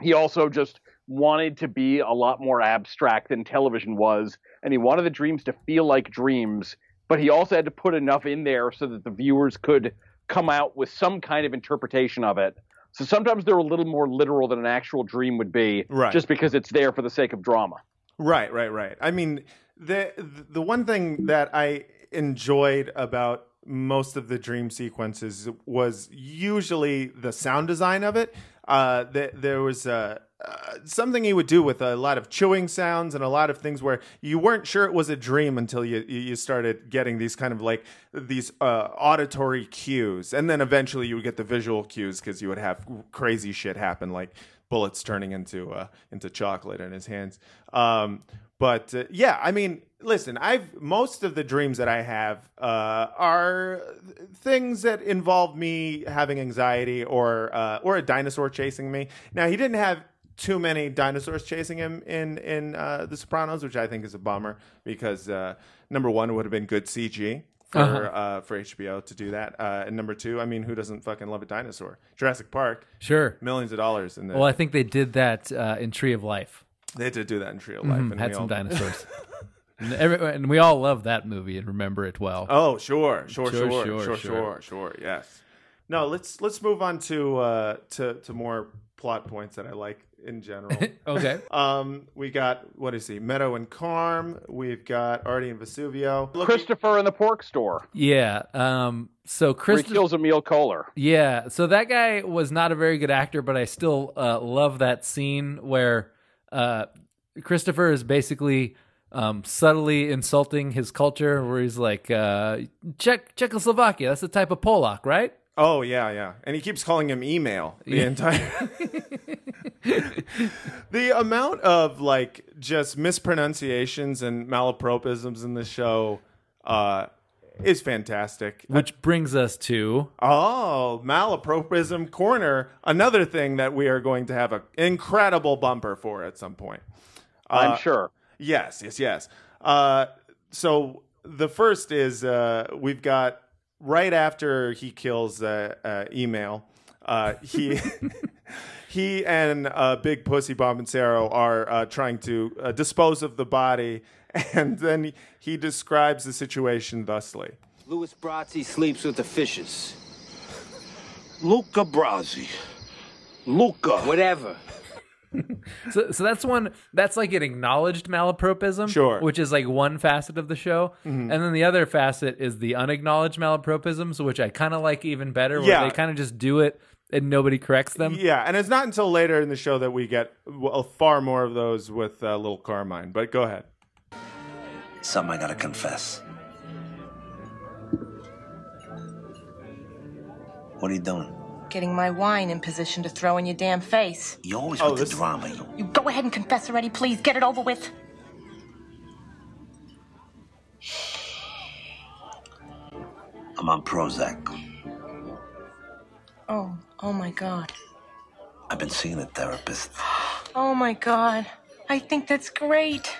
he also just wanted to be a lot more abstract than television was. And he wanted the dreams to feel like dreams, but he also had to put enough in there so that the viewers could come out with some kind of interpretation of it. So sometimes they're a little more literal than an actual dream would be, Right. just because it's there for the sake of drama. Right, right, right. I mean, the the one thing that I enjoyed about most of the dream sequences was usually the sound design of it. Uh, th- there was uh, uh, something he would do with a lot of chewing sounds and a lot of things where you weren't sure it was a dream until you you started getting these kind of like these uh, auditory cues, and then eventually you would get the visual cues because you would have crazy shit happen like bullets turning into uh, into chocolate in his hands. Um, but uh, yeah, I mean, listen, I've most of the dreams that I have uh, are things that involve me having anxiety or uh, or a dinosaur chasing me. Now he didn't have too many dinosaurs chasing him in in uh, The Sopranos, which I think is a bummer because uh, number one it would have been good CG. For Uh-huh. uh, for HBO to do that, uh, and number two, I mean, who doesn't fucking love a dinosaur? Jurassic Park, Sure. millions of dollars in the Well, I think they did that uh, in Tree of Life. They did do that in Tree of Life, Mhm, and had some all- dinosaurs. and, every, and we all love that movie and remember it well. Oh, sure, sure, Sure, sure, sure, sure, sure. sure, sure, Yes. No, let's let's move on to uh, to to more plot points that I like in general. Okay. um, we got what is he? Meadow and Carm. We've got Artie and Vesuvio. Looking- Christopher in the pork store. Yeah. Um, so Where Chris. he kills Emil Kolar. Yeah. So that guy was not a very good actor, but I still uh, love that scene where uh, Christopher is basically um, subtly insulting his culture, where he's like, uh, Czech Czechoslovakia. That's the type of Polak, right? Oh yeah, yeah, and he keeps calling him email the entire. the amount of like just mispronunciations and malapropisms in the show uh, is fantastic. Which brings us to Oh, malapropism corner, another thing that we are going to have an incredible bumper for at some point. I'm Uh, sure. Yes, yes, yes. Uh, so the first is uh, we've got right after he kills uh, uh, email. Uh, he he and uh, Big Pussy Bonpensiero are uh, trying to uh, dispose of the body, and then he, he describes the situation thusly. Louis Brasi sleeps with the fishes. Luca Brasi. Luca. Whatever. so, so that's one that's like an acknowledged malapropism, Sure. which is like one facet of the show, Mhm. and then the other facet is the unacknowledged malapropisms, which I kind of like even better, where Yeah. they kind of just do it and nobody corrects them. Yeah, and it's not until later in the show that we get well, far more of those with uh, little Carmine. But go ahead. Something I gotta confess. What are you doing? Getting my wine in position to throw in your damn face. You always Oh, with this- the drama. You. You go ahead and confess already, please. Get it over with. I'm on Prozac. Oh, oh my God. I've been seeing a therapist. Oh my God. I think that's great.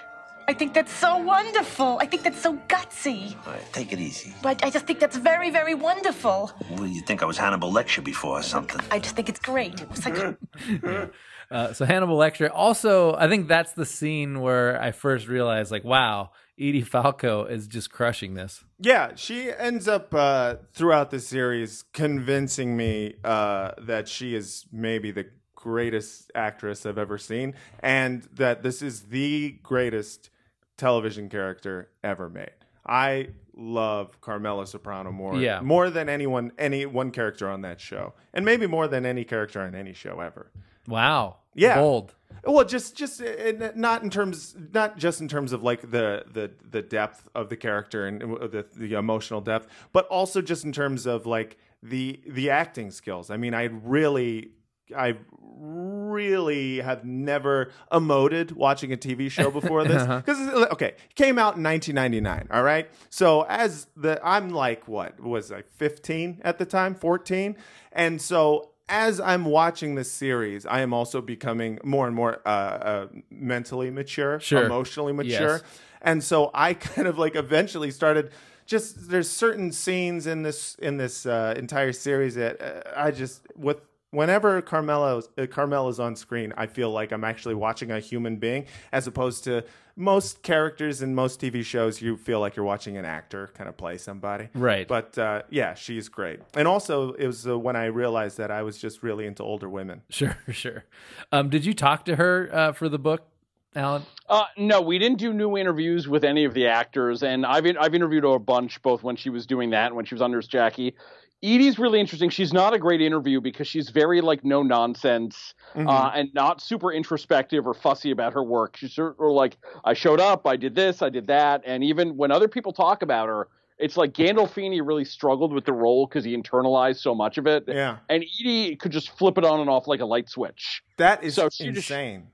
I think that's so wonderful. I think that's so gutsy. All right, take it easy. But I just think that's very, very wonderful. What do you think I was Hannibal Lecter before or something? I just think it's great. It was like, Uh, so Hannibal Lecter. Also, I think that's the scene where I first realized, like, wow, Edie Falco is just crushing this. Yeah, she ends up uh, throughout the series convincing me uh, that she is maybe the greatest actress I've ever seen, and that this is the greatest television character ever made. I love Carmela Soprano more, Yeah. more than anyone, any one character on that show, and maybe more than any character on any show ever. Wow. Yeah. Bold. Well, just just uh, not in terms, not just in terms of like the the the depth of the character and uh, the the emotional depth, but also just in terms of like the the acting skills. I mean, I really. I really have never emoted watching a TV show before this Uh-huh. because okay, it came out in 1999. All right, so as the I'm like what was I 15 at the time, 14, and so as I'm watching this series, I am also becoming more and more uh, uh, mentally mature, Sure. emotionally mature, Yes. and so I kind of like eventually started. Just there's certain scenes in this in this uh, entire series that uh, I just with whenever Carmela uh, Carmel is on screen, I feel like I'm actually watching a human being, as opposed to most characters in most TV shows. You feel like you're watching an actor kind of play somebody, Right. But uh, yeah, she's great. And also, it was uh, when I realized that I was just really into older women. Sure, sure. Um, did you talk to her uh, for the book, Alan? Uh, no, we didn't do new interviews with any of the actors, and I've I've interviewed her a bunch, both when she was doing that and when she was on Nurse Jackie. Edie's really interesting. She's not a great interview because she's very like no nonsense uh, and not super introspective or fussy about her work. She's sort of like, I showed up, I did this, I did that, and even when other people talk about her, it's like Gandolfini really struggled with the role because he internalized so much of it. Yeah. and Edie could just flip it on and off like a light switch. That is So she just- insane.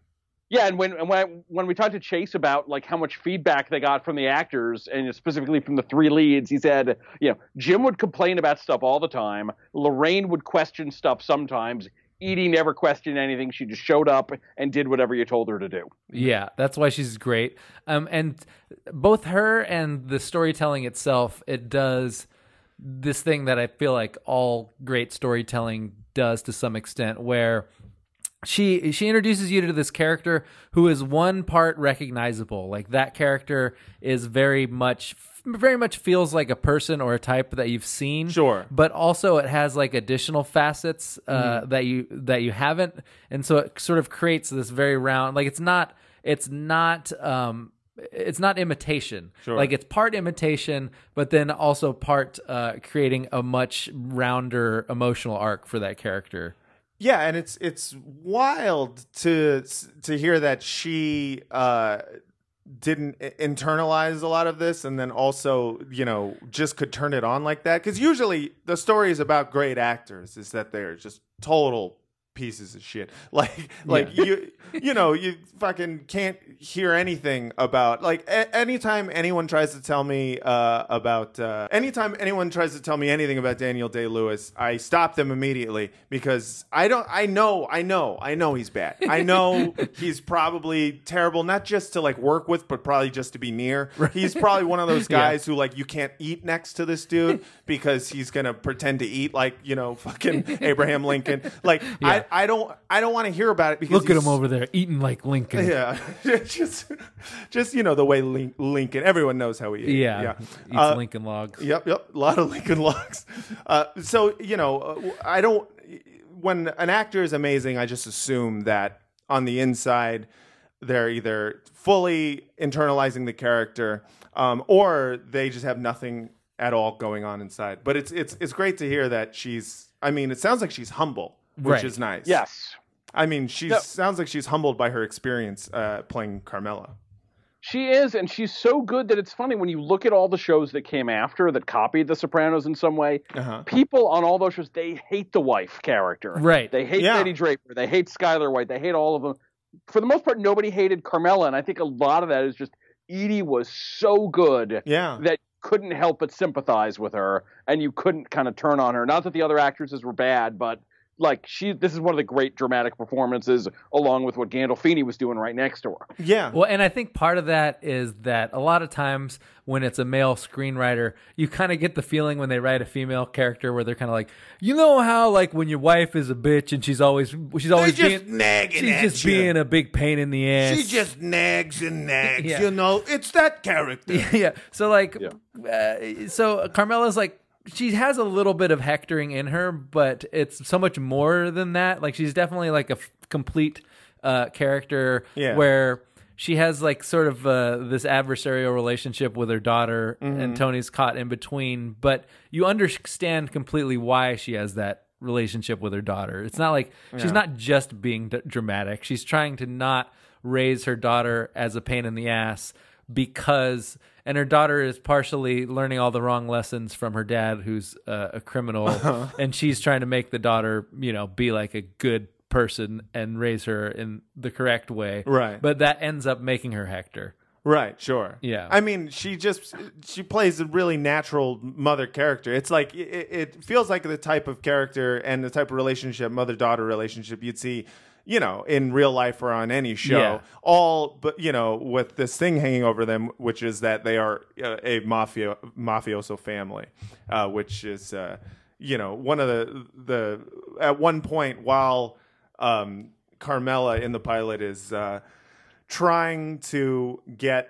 Yeah, and when and when I, when we talked to Chase about like how much feedback they got from the actors and specifically from the three leads, he said, you know, Jim would complain about stuff all the time. Lorraine would question stuff sometimes. Edie never questioned anything. She just showed up and did whatever you told her to do. Yeah, that's why she's great. Um, and both her and the storytelling itself, it does this thing that I feel like all great storytelling does to some extent, where she she introduces you to this character who is one part recognizable. Like that character is very much very much feels like a person or a type that you've seen. Sure. But also it has like additional facets uh, Mhm. that you that you haven't, and so it sort of creates this very round. Like it's not it's not um it's not imitation. Sure. Like it's part imitation, but then also part uh, creating a much rounder emotional arc for that character. Yeah, and it's it's wild to to hear that she uh, didn't internalize a lot of this, and then also you know just could turn it on like that. Because usually the stories about great actors is that they're just total pieces of shit. Like like you you know you fucking can't hear anything about like a- anytime anyone tries to tell me uh, about uh, anytime anyone tries to tell me anything about Daniel Day Lewis, I stop them immediately because I don't. I know. I know. I know he's bad. I know he's probably terrible, not just to like work with, but probably just to be near. He's probably one of those Yeah. guys who like you can't eat next to this dude because he's gonna pretend to eat like you know fucking Abraham Lincoln. Like Yeah. I, I don't I don't want to hear about it because Look at him over there eating like Lincoln. Yeah, just just you know the way Lin- Lincoln. Everyone knows how he. Yeah, yeah. eats Uh, Lincoln logs. Yep, yep. A lot of Lincoln logs. Uh, so you know, uh, I don't. When an actor is amazing, I just assume that on the inside they're either fully internalizing the character, um, or they just have nothing at all going on inside. But it's it's it's great to hear that she's. I mean, it sounds like she's humble which Right. is nice. Yes. I mean, she No. sounds like she's humbled by her experience uh, playing Carmela. She is, and she's so good that it's funny when you look at all the shows that came after that copied The Sopranos in some way. Uh-huh. People on all those shows they hate the wife character. Right. They hate Yeah. Lady Draper. They hate Skyler White. They hate all of them. For the most part, nobody hated Carmela, and I think a lot of that is just Edie was so good Yeah. that you couldn't help but sympathize with her, and you couldn't kind of turn on her. Not that the other actresses were bad, but like she, this is one of the great dramatic performances, along with what Gandolfini was doing right next to her. Yeah. Well, and I think part of that is that a lot of times when it's a male screenwriter, you kind of get the feeling when they write a female character where they're kind of like, you know how like when your wife is a bitch and she's always she's always just being nagging she's at just you. being a big pain in the ass. She just nags and nags. Yeah. You know, it's that character. yeah. So like, uh, so Carmela's like she has a little bit of hectoring in her, but it's so much more than that. Like she's definitely like a f- complete uh, character Yeah. where she has like sort of uh, this adversarial relationship with her daughter, and Mhm. Tony's caught in between. But you understand completely why she has that relationship with her daughter. It's not like she's Yeah. not just being d- dramatic. She's trying to not raise her daughter as a pain in the ass because and her daughter is partially learning all the wrong lessons from her dad who's uh, a criminal Uh-huh. and she's trying to make the daughter you know be like a good person and raise her in the correct way Right. but that ends up making her hector Right, sure. Yeah. I mean, she just she plays a really natural mother character. It's like it, it feels like the type of character and the type of relationship, mother daughter relationship you'd see, you know, in real life or on any show. Yeah. All but you know, with this thing hanging over them, which is that they are uh, a mafia mafioso family, uh, which is uh, you know one of the the at one point while um, Carmela in the pilot is. Trying to get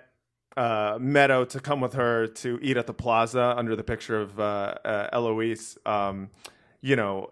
uh, Meadow to come with her to eat at the plaza under the picture of uh, uh, Eloise. Um, you know,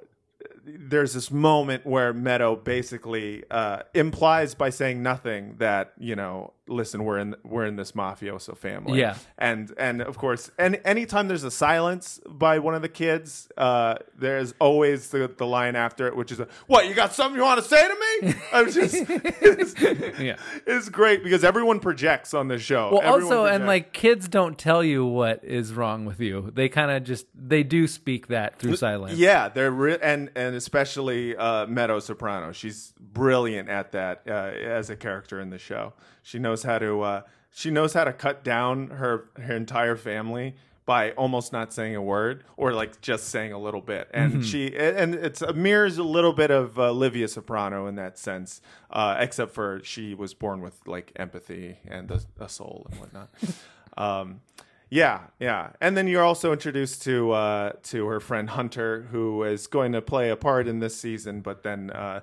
there's this moment where Meadow basically uh, implies by saying nothing that you know, listen, we're in we're in this mafioso family. Yeah. and and of course, and anytime there's a silence by one of the kids, uh, there's always the, the line after it, which is, "What you got something you want to say to me?" I'm just, it's, yeah it's great because everyone projects on the show. well Everyone also and like kids don't tell you what is wrong with you they kind of just they do speak that through silence Yeah, they're re- and and especially uh, Meadow Soprano. She's brilliant at that uh, as a character in the show. She knows how to uh, she knows how to cut down her her entire family by almost not saying a word or like just saying a little bit. And Mhm. she and it's uh, mirrors a little bit of uh, Livia Soprano in that sense, uh, except for she was born with like empathy and a, a soul and whatnot. um, yeah, yeah, and then you're also introduced to uh, to her friend Hunter, who is going to play a part in this season, but then uh,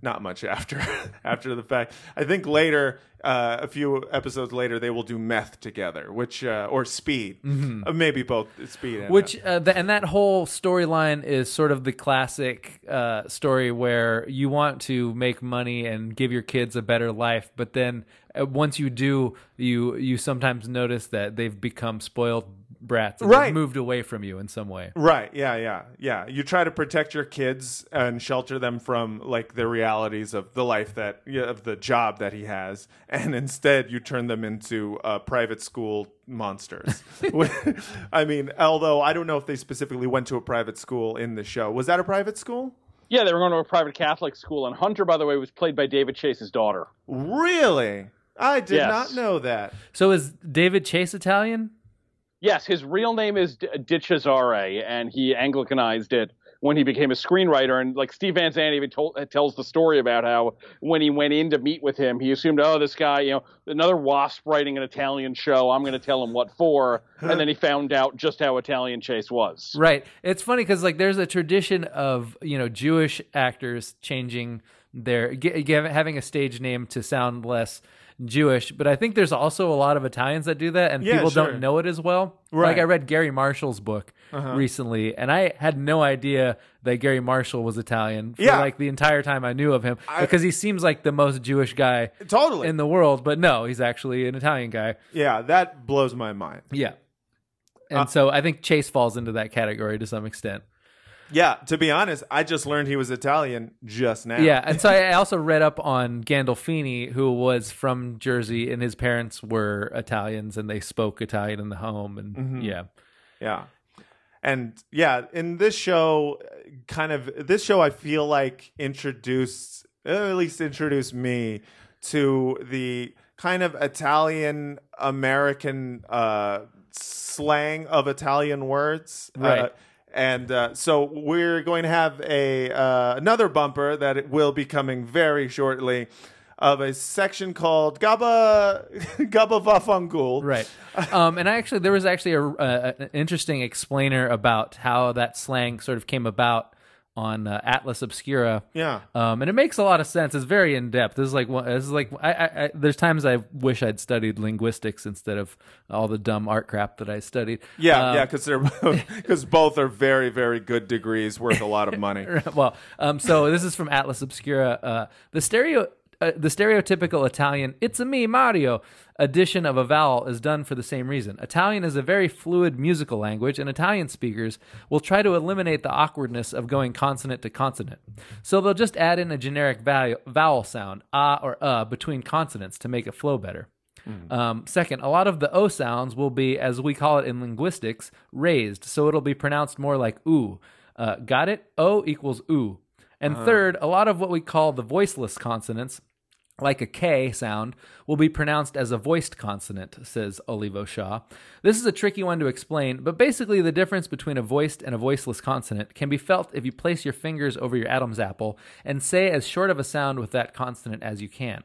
not much after after the fact. I think later, uh, a few episodes later, they will do meth together, which uh, or speed, Mhm. Uh, maybe both speed and Which uh, the, and that whole storyline is sort of the classic uh, story where you want to make money and give your kids a better life, but then uh, once you do, you you sometimes notice that they've become spoiled brats and Right. moved away from you in some way. Right. Yeah. Yeah. Yeah. You try to protect your kids and shelter them from like the realities of the life that of the job that he has, and instead you turn them into uh, private school monsters. I mean, although I don't know if they specifically went to a private school in the show. Was that a private school? Yeah, they were going to a private Catholic school, and Hunter, by the way, was played by David Chase's daughter. Really? I did Yes. not know that. So is David Chase Italian? Yes, his real name is D- Di and he Anglicanized it when he became a screenwriter. And like Steve Van Zandt even told, uh, tells the story about how when he went in to meet with him, he assumed, oh, this guy, you know, another wasp writing an Italian show. I'm going to tell him what for. and then he found out just how Italian Chase was. Right. It's funny because like there's a tradition of you know Jewish actors changing their g- having a stage name to sound less Jewish, but I think there's also a lot of Italians that do that, and Yeah, people sure. don't know it as well. Right. Like I read Gary Marshall's book Uh-huh. recently, and I had no idea that Gary Marshall was Italian for Yeah. like the entire time I knew of him I- because he seems like the most Jewish guy Totally. in the world, but no, he's actually an Italian guy. Yeah, that blows my mind. Yeah. And Uh, so I think Chase falls into that category to some extent. Yeah, to be honest, I just learned he was Italian just now. Yeah, and so I also read up on Gandolfini, who was from Jersey, and his parents were Italians, and they spoke Italian in the home, and Mhm. yeah, Yeah. And yeah, in this show, kind of, this show I feel like introduced, uh, at least introduced me to the kind of Italian American uh, slang of Italian words. Right. Uh, and uh, so we're going to have a uh, another bumper that will be coming very shortly of a section called Gabba Gabba Vafangul. right. Um, and I actually, there was actually a, a, an interesting explainer about how that slang sort of came about on uh, Atlas Obscura. Yeah. Um, and it makes a lot of sense. It's very in depth. This is like one- this is like I, I, I there's times I wish I'd studied linguistics instead of all the dumb art crap that I studied. Yeah, Um, yeah, because they're because both are very, very good degrees worth a lot of money. well, um, so this is from Atlas Obscura. Uh, the stereo, uh, the stereotypical Italian "It's a me, Mario" addition of a vowel is done for the same reason. Italian is a very fluid musical language, and Italian speakers will try to eliminate the awkwardness of going consonant to consonant. So they'll just add in a generic vowel, vowel sound, ah or uh, between consonants to make it flow better. Um, second, a lot of the O sounds will be, as we call it in linguistics, raised, so it'll be pronounced more like ooh. Uh, got it? O equals ooh. And Uh-huh. third, a lot of what we call the voiceless consonants, like a K sound, will be pronounced as a voiced consonant, says Olivo Shaw. This is a tricky one to explain, but basically the difference between a voiced and a voiceless consonant can be felt if you place your fingers over your Adam's apple and say as short of a sound with that consonant as you can.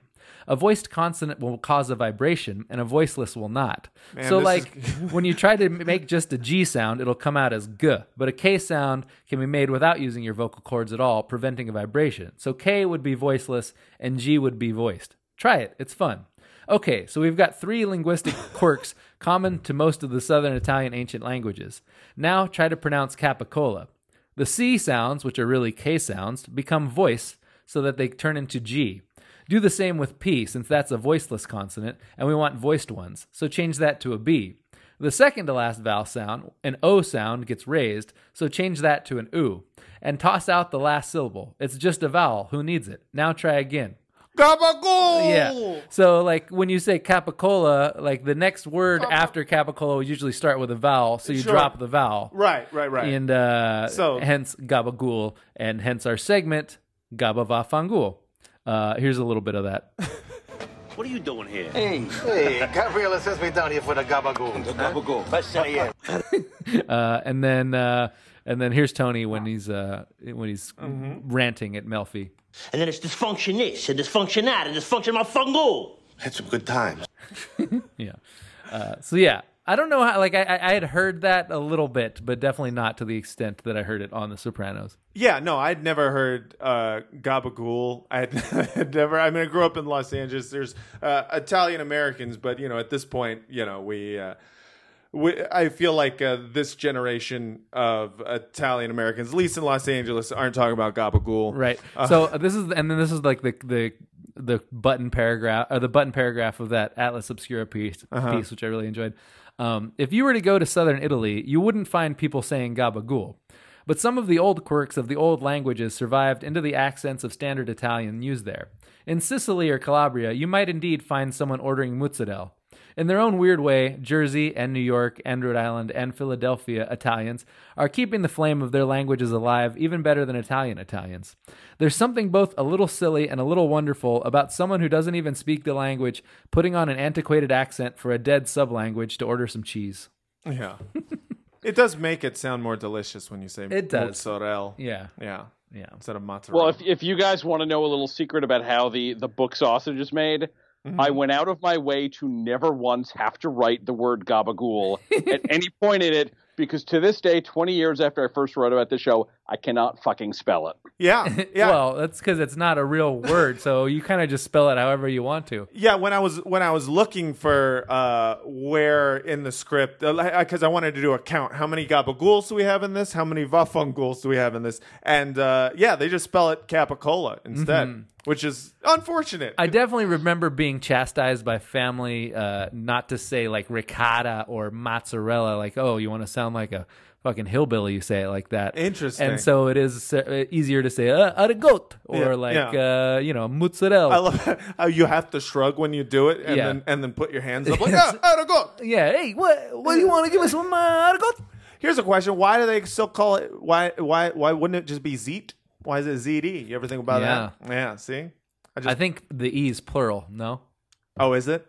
A voiced consonant will cause a vibration, and a voiceless will not. Man, so, like, is- when you try to make just a G sound, it'll come out as G, but a K sound can be made without using your vocal cords at all, preventing a vibration. So K would be voiceless and G would be voiced. Try it, it's fun. Okay, so we've got three linguistic quirks common to most of the Southern Italian ancient languages. Now try to pronounce capicola. The C sounds, which are really K sounds, become voice so that they turn into G. Do the same with P, since that's a voiceless consonant, and we want voiced ones, so change that to a B. The second to last vowel sound, an O sound, gets raised, so change that to an OO. And toss out the last syllable. It's just a vowel. Who needs it? Now try again. Gabagool! Yeah. So, like, when you say capicola, like, the next word after capicola would usually start with a vowel, so you Sure. drop the vowel. Right, right, right. And uh, So- hence gabagool, and hence our segment, gabavafangul. Uh, here's a little bit of that. What are you doing here? Hey, hey, Gabriela sends me down here for the gabagool. The gabagool. Let's say uh, and then uh, and then here's Tony when he's uh, when he's Mm-hmm. ranting at Melfi. And then it's dysfunction this and dysfunction that and dysfunction my fungal. Had some good times. Yeah. Uh, so yeah, I don't know how. Like I, I had heard that a little bit, but definitely not to the extent that I heard it on The Sopranos. Yeah, no, I'd never heard uh, gabagool. I had, had never. I mean, I grew up in Los Angeles. There's uh, Italian Americans, but you know, at this point, you know, we. Uh, we I feel like uh, this generation of Italian Americans, at least in Los Angeles, aren't talking about gabagool. Right. Uh, so uh, this is and then this is like the the the button paragraph or the button paragraph of that Atlas Obscura piece Uh-huh. piece, which I really enjoyed. Um, if you were to go to southern Italy, you wouldn't find people saying gabagool. But some of the old quirks of the old languages survived into the accents of standard Italian used there. In Sicily or Calabria, you might indeed find someone ordering mozzarella. In their own weird way, Jersey and New York and Rhode Island and Philadelphia Italians are keeping the flame of their languages alive even better than Italian Italians. There's something both a little silly and a little wonderful about someone who doesn't even speak the language putting on an antiquated accent for a dead sublanguage to order some cheese. Yeah. it does make it sound more delicious when you say It does. mozzarella. Yeah. Yeah. Yeah. Instead of mozzarella. Well, if if you guys want to know a little secret about how the the book sausage is made, I mm-hmm. went out of my way to never once have to write the word gabagool at any point in it because to this day, 20 years after I first wrote about the show, I cannot fucking spell it. Yeah, yeah. well, that's because it's not a real word, so you kind of just spell it however you want to. Yeah, when I was when I was looking for uh, where in the script, because I wanted to do a count. How many gabagools do we have in this? How many vafungools do we have in this? And uh, yeah, they just spell it capicola instead. Mhm. which is unfortunate. I definitely remember being chastised by family uh, not to say like ricotta or mozzarella. Like, oh, you want to sound like a fucking hillbilly? You say it like that. Interesting. And so it is uh, easier to say uh, arigot or Yeah, like yeah. uh, you know mozzarella. I love how you have to shrug when you do it, and Yeah. then and then put your hands up like, ah, go. yeah. Hey, what? What do you want to give us some uh, arigot? Here's a question: Why do they still call it? Why why why wouldn't it just be Zeet? Why is it ziti? You ever think about that? Yeah. See, I just I think the E is plural. No. oh, is it?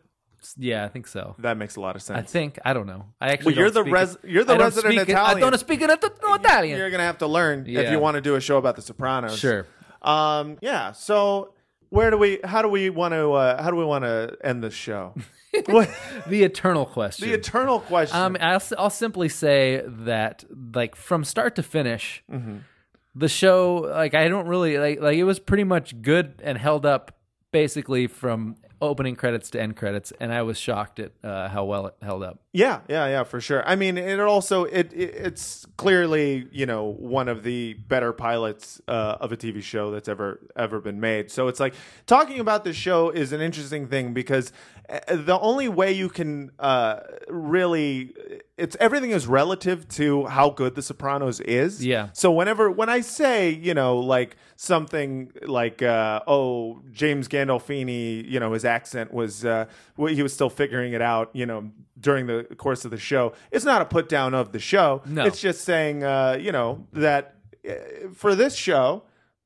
Yeah, I think so. That makes a lot of sense. I think I don't know. I actually Well, you're the res- it- you're the resident speak it- Italian. I don't speak it no Italian. You're gonna have to learn if you want to do a show about The Sopranos. Sure. Um. Yeah. So where do we? How do we want to? Uh, how do we want to end this show? the eternal question. The eternal question. Um, I'll, I'll simply say that, like, from start to finish, Mm-hmm. the show, like, I don't really like, like, it was pretty much good and held up basically from opening credits to end credits, and I was shocked at uh, how well it held up. Yeah, yeah, yeah, for sure. I mean, it also it, it it's clearly you know one of the better pilots uh, of a TV show that's ever ever been made. So it's like talking about this show is an interesting thing because uh, the only way you can uh, really it's everything is relative to how good The Sopranos is. Yeah. So whenever when I say you know like something like uh, oh James Gandolfini you know his accent was uh, well, he was still figuring it out you know during the course of the show it's not a put down of the show No. it's just saying uh, you know that uh, for this show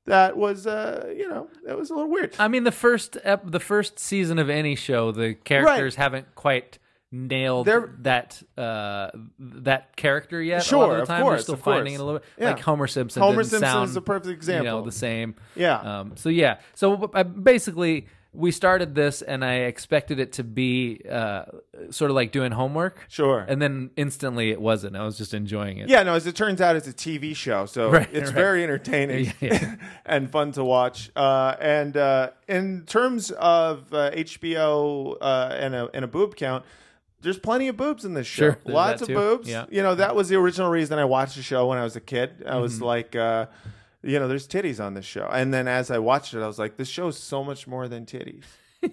that was uh, you know that was a little weird I mean, the first ep- the first season of any show, the characters haven't quite nailed They're- that uh, that character yet. Sure, of of the time course, they're still of finding course. it a little bit. Yeah. Like Homer Simpson. Homer Simpson sound, is a perfect You know, example. the same. Yeah. Um, so yeah. So uh, basically, we started this, and I expected it to be uh, sort of like doing homework. Sure. And then instantly, it wasn't. I was just enjoying it. Yeah, no, as it turns out, it's a TV show, so Right, it's right. very entertaining Yeah. and fun to watch. Uh, and uh, in terms of uh, HBO uh, and, a, and a boob count, there's plenty of boobs in this show. Sure, Lots of too. boobs. Yeah. You know, that was the original reason I watched the show when I was a kid. I was Mhm. like, uh, you know, there's titties on this show. And then as I watched it, I was like, this show is so much more than titties.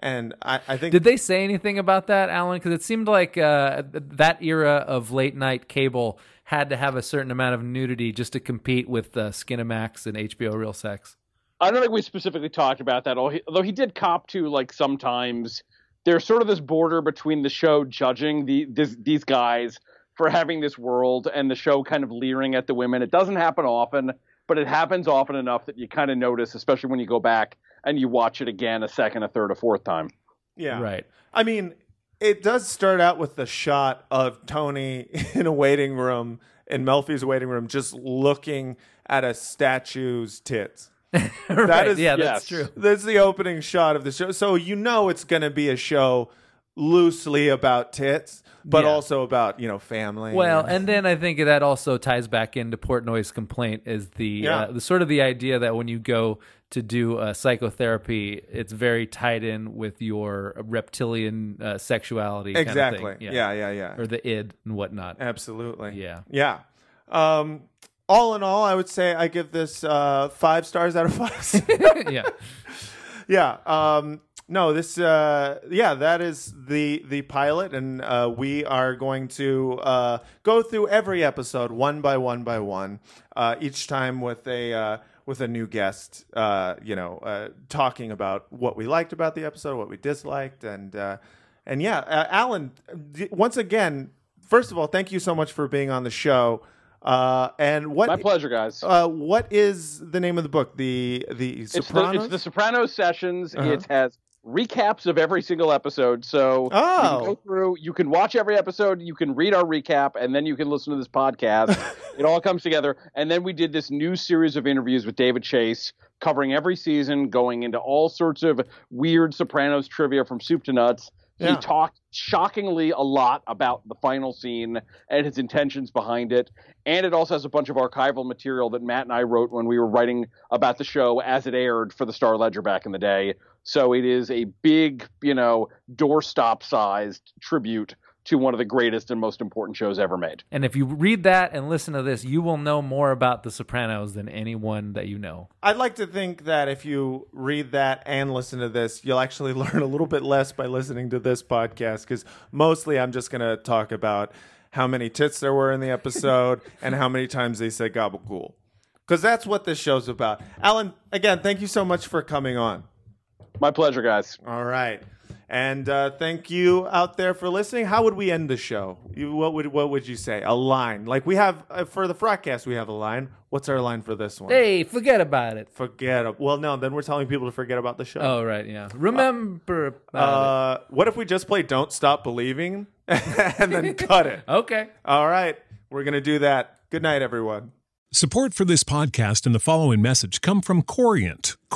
and I, I think Did they say anything about that, Alan? Because it seemed like uh, that era of late night cable had to have a certain amount of nudity just to compete with uh, Skinemax and HBO Real Sex. I don't think we specifically talked about that, although he, although he did cop to like sometimes there's sort of this border between the show judging the this, these guys for having this world and the show kind of leering at the women. It doesn't happen often, but it happens often enough that you kind of notice, especially when you go back and you watch it again a second, a third, a fourth time. Yeah. Right. I mean, it does start out with the shot of Tony in a waiting room, in Melfi's waiting room, just looking at a statue's tits. Right, yeah, that's true. That's the opening shot of the show. So you know it's going to be a show loosely about tits, but Yeah. also about, you know, family. Well, and then I think that also ties back into Portnoy's complaint is the Yeah. uh, the sort of the idea that when you go to do uh, psychotherapy, it's very tied in with your reptilian uh, sexuality. kind of thing. Exactly. Yeah, yeah, yeah. Or the id and whatnot. Absolutely. Yeah. Yeah. Um, all in all, I would say I give this uh, five stars out of five. yeah. yeah. Um, no, this. Uh, yeah, that is the the pilot, and uh, we are going to uh, go through every episode one by one by one, uh, each time with a. Uh, with a new guest, uh, you know, uh, talking about what we liked about the episode, what we disliked, and uh, and yeah, uh, Alan, once again, first of all, thank you so much for being on the show. Uh, and what? My pleasure, guys. Uh, what is the name of the book? The the It's the, Sopranos. it's the Sopranos sessions. Uh-huh. It has recaps of every single episode. So you Oh. can go through, you can watch every episode, you can read our recap, and then you can listen to this podcast. it all comes together. And then we did this new series of interviews with David Chase, covering every season, going into all sorts of weird Sopranos trivia from soup to nuts. He talked shockingly a lot about the final scene and his intentions behind it. And it also has a bunch of archival material that Matt and I wrote when we were writing about the show as it aired for the Star Ledger back in the day. So it is a big, you know, doorstop sized tribute to one of the greatest and most important shows ever made. And if you read that and listen to this, you will know more about The Sopranos than anyone that you know. I'd like to think that if you read that and listen to this, you'll actually learn a little bit less by listening to this podcast because mostly I'm just going to talk about how many tits there were in the episode and how many times they said gabagool. Because that's what this show's about. Alan, again, thank you so much for coming on. My pleasure, guys. All right. And uh, thank you out there for listening. How would we end the show? You, what would what would you say? A line like we have uh, for the broadcast. We have a line. What's our line for this one? Hey, forget about it. Forget. it. Well, no. Then we're telling people to forget about the show. Oh, right. Yeah. Remember. Uh, what if we just play "Don't Stop Believing" and then cut it? Okay. All right. We're gonna do that. Good night, everyone. Support for this podcast and the following message come from Corient.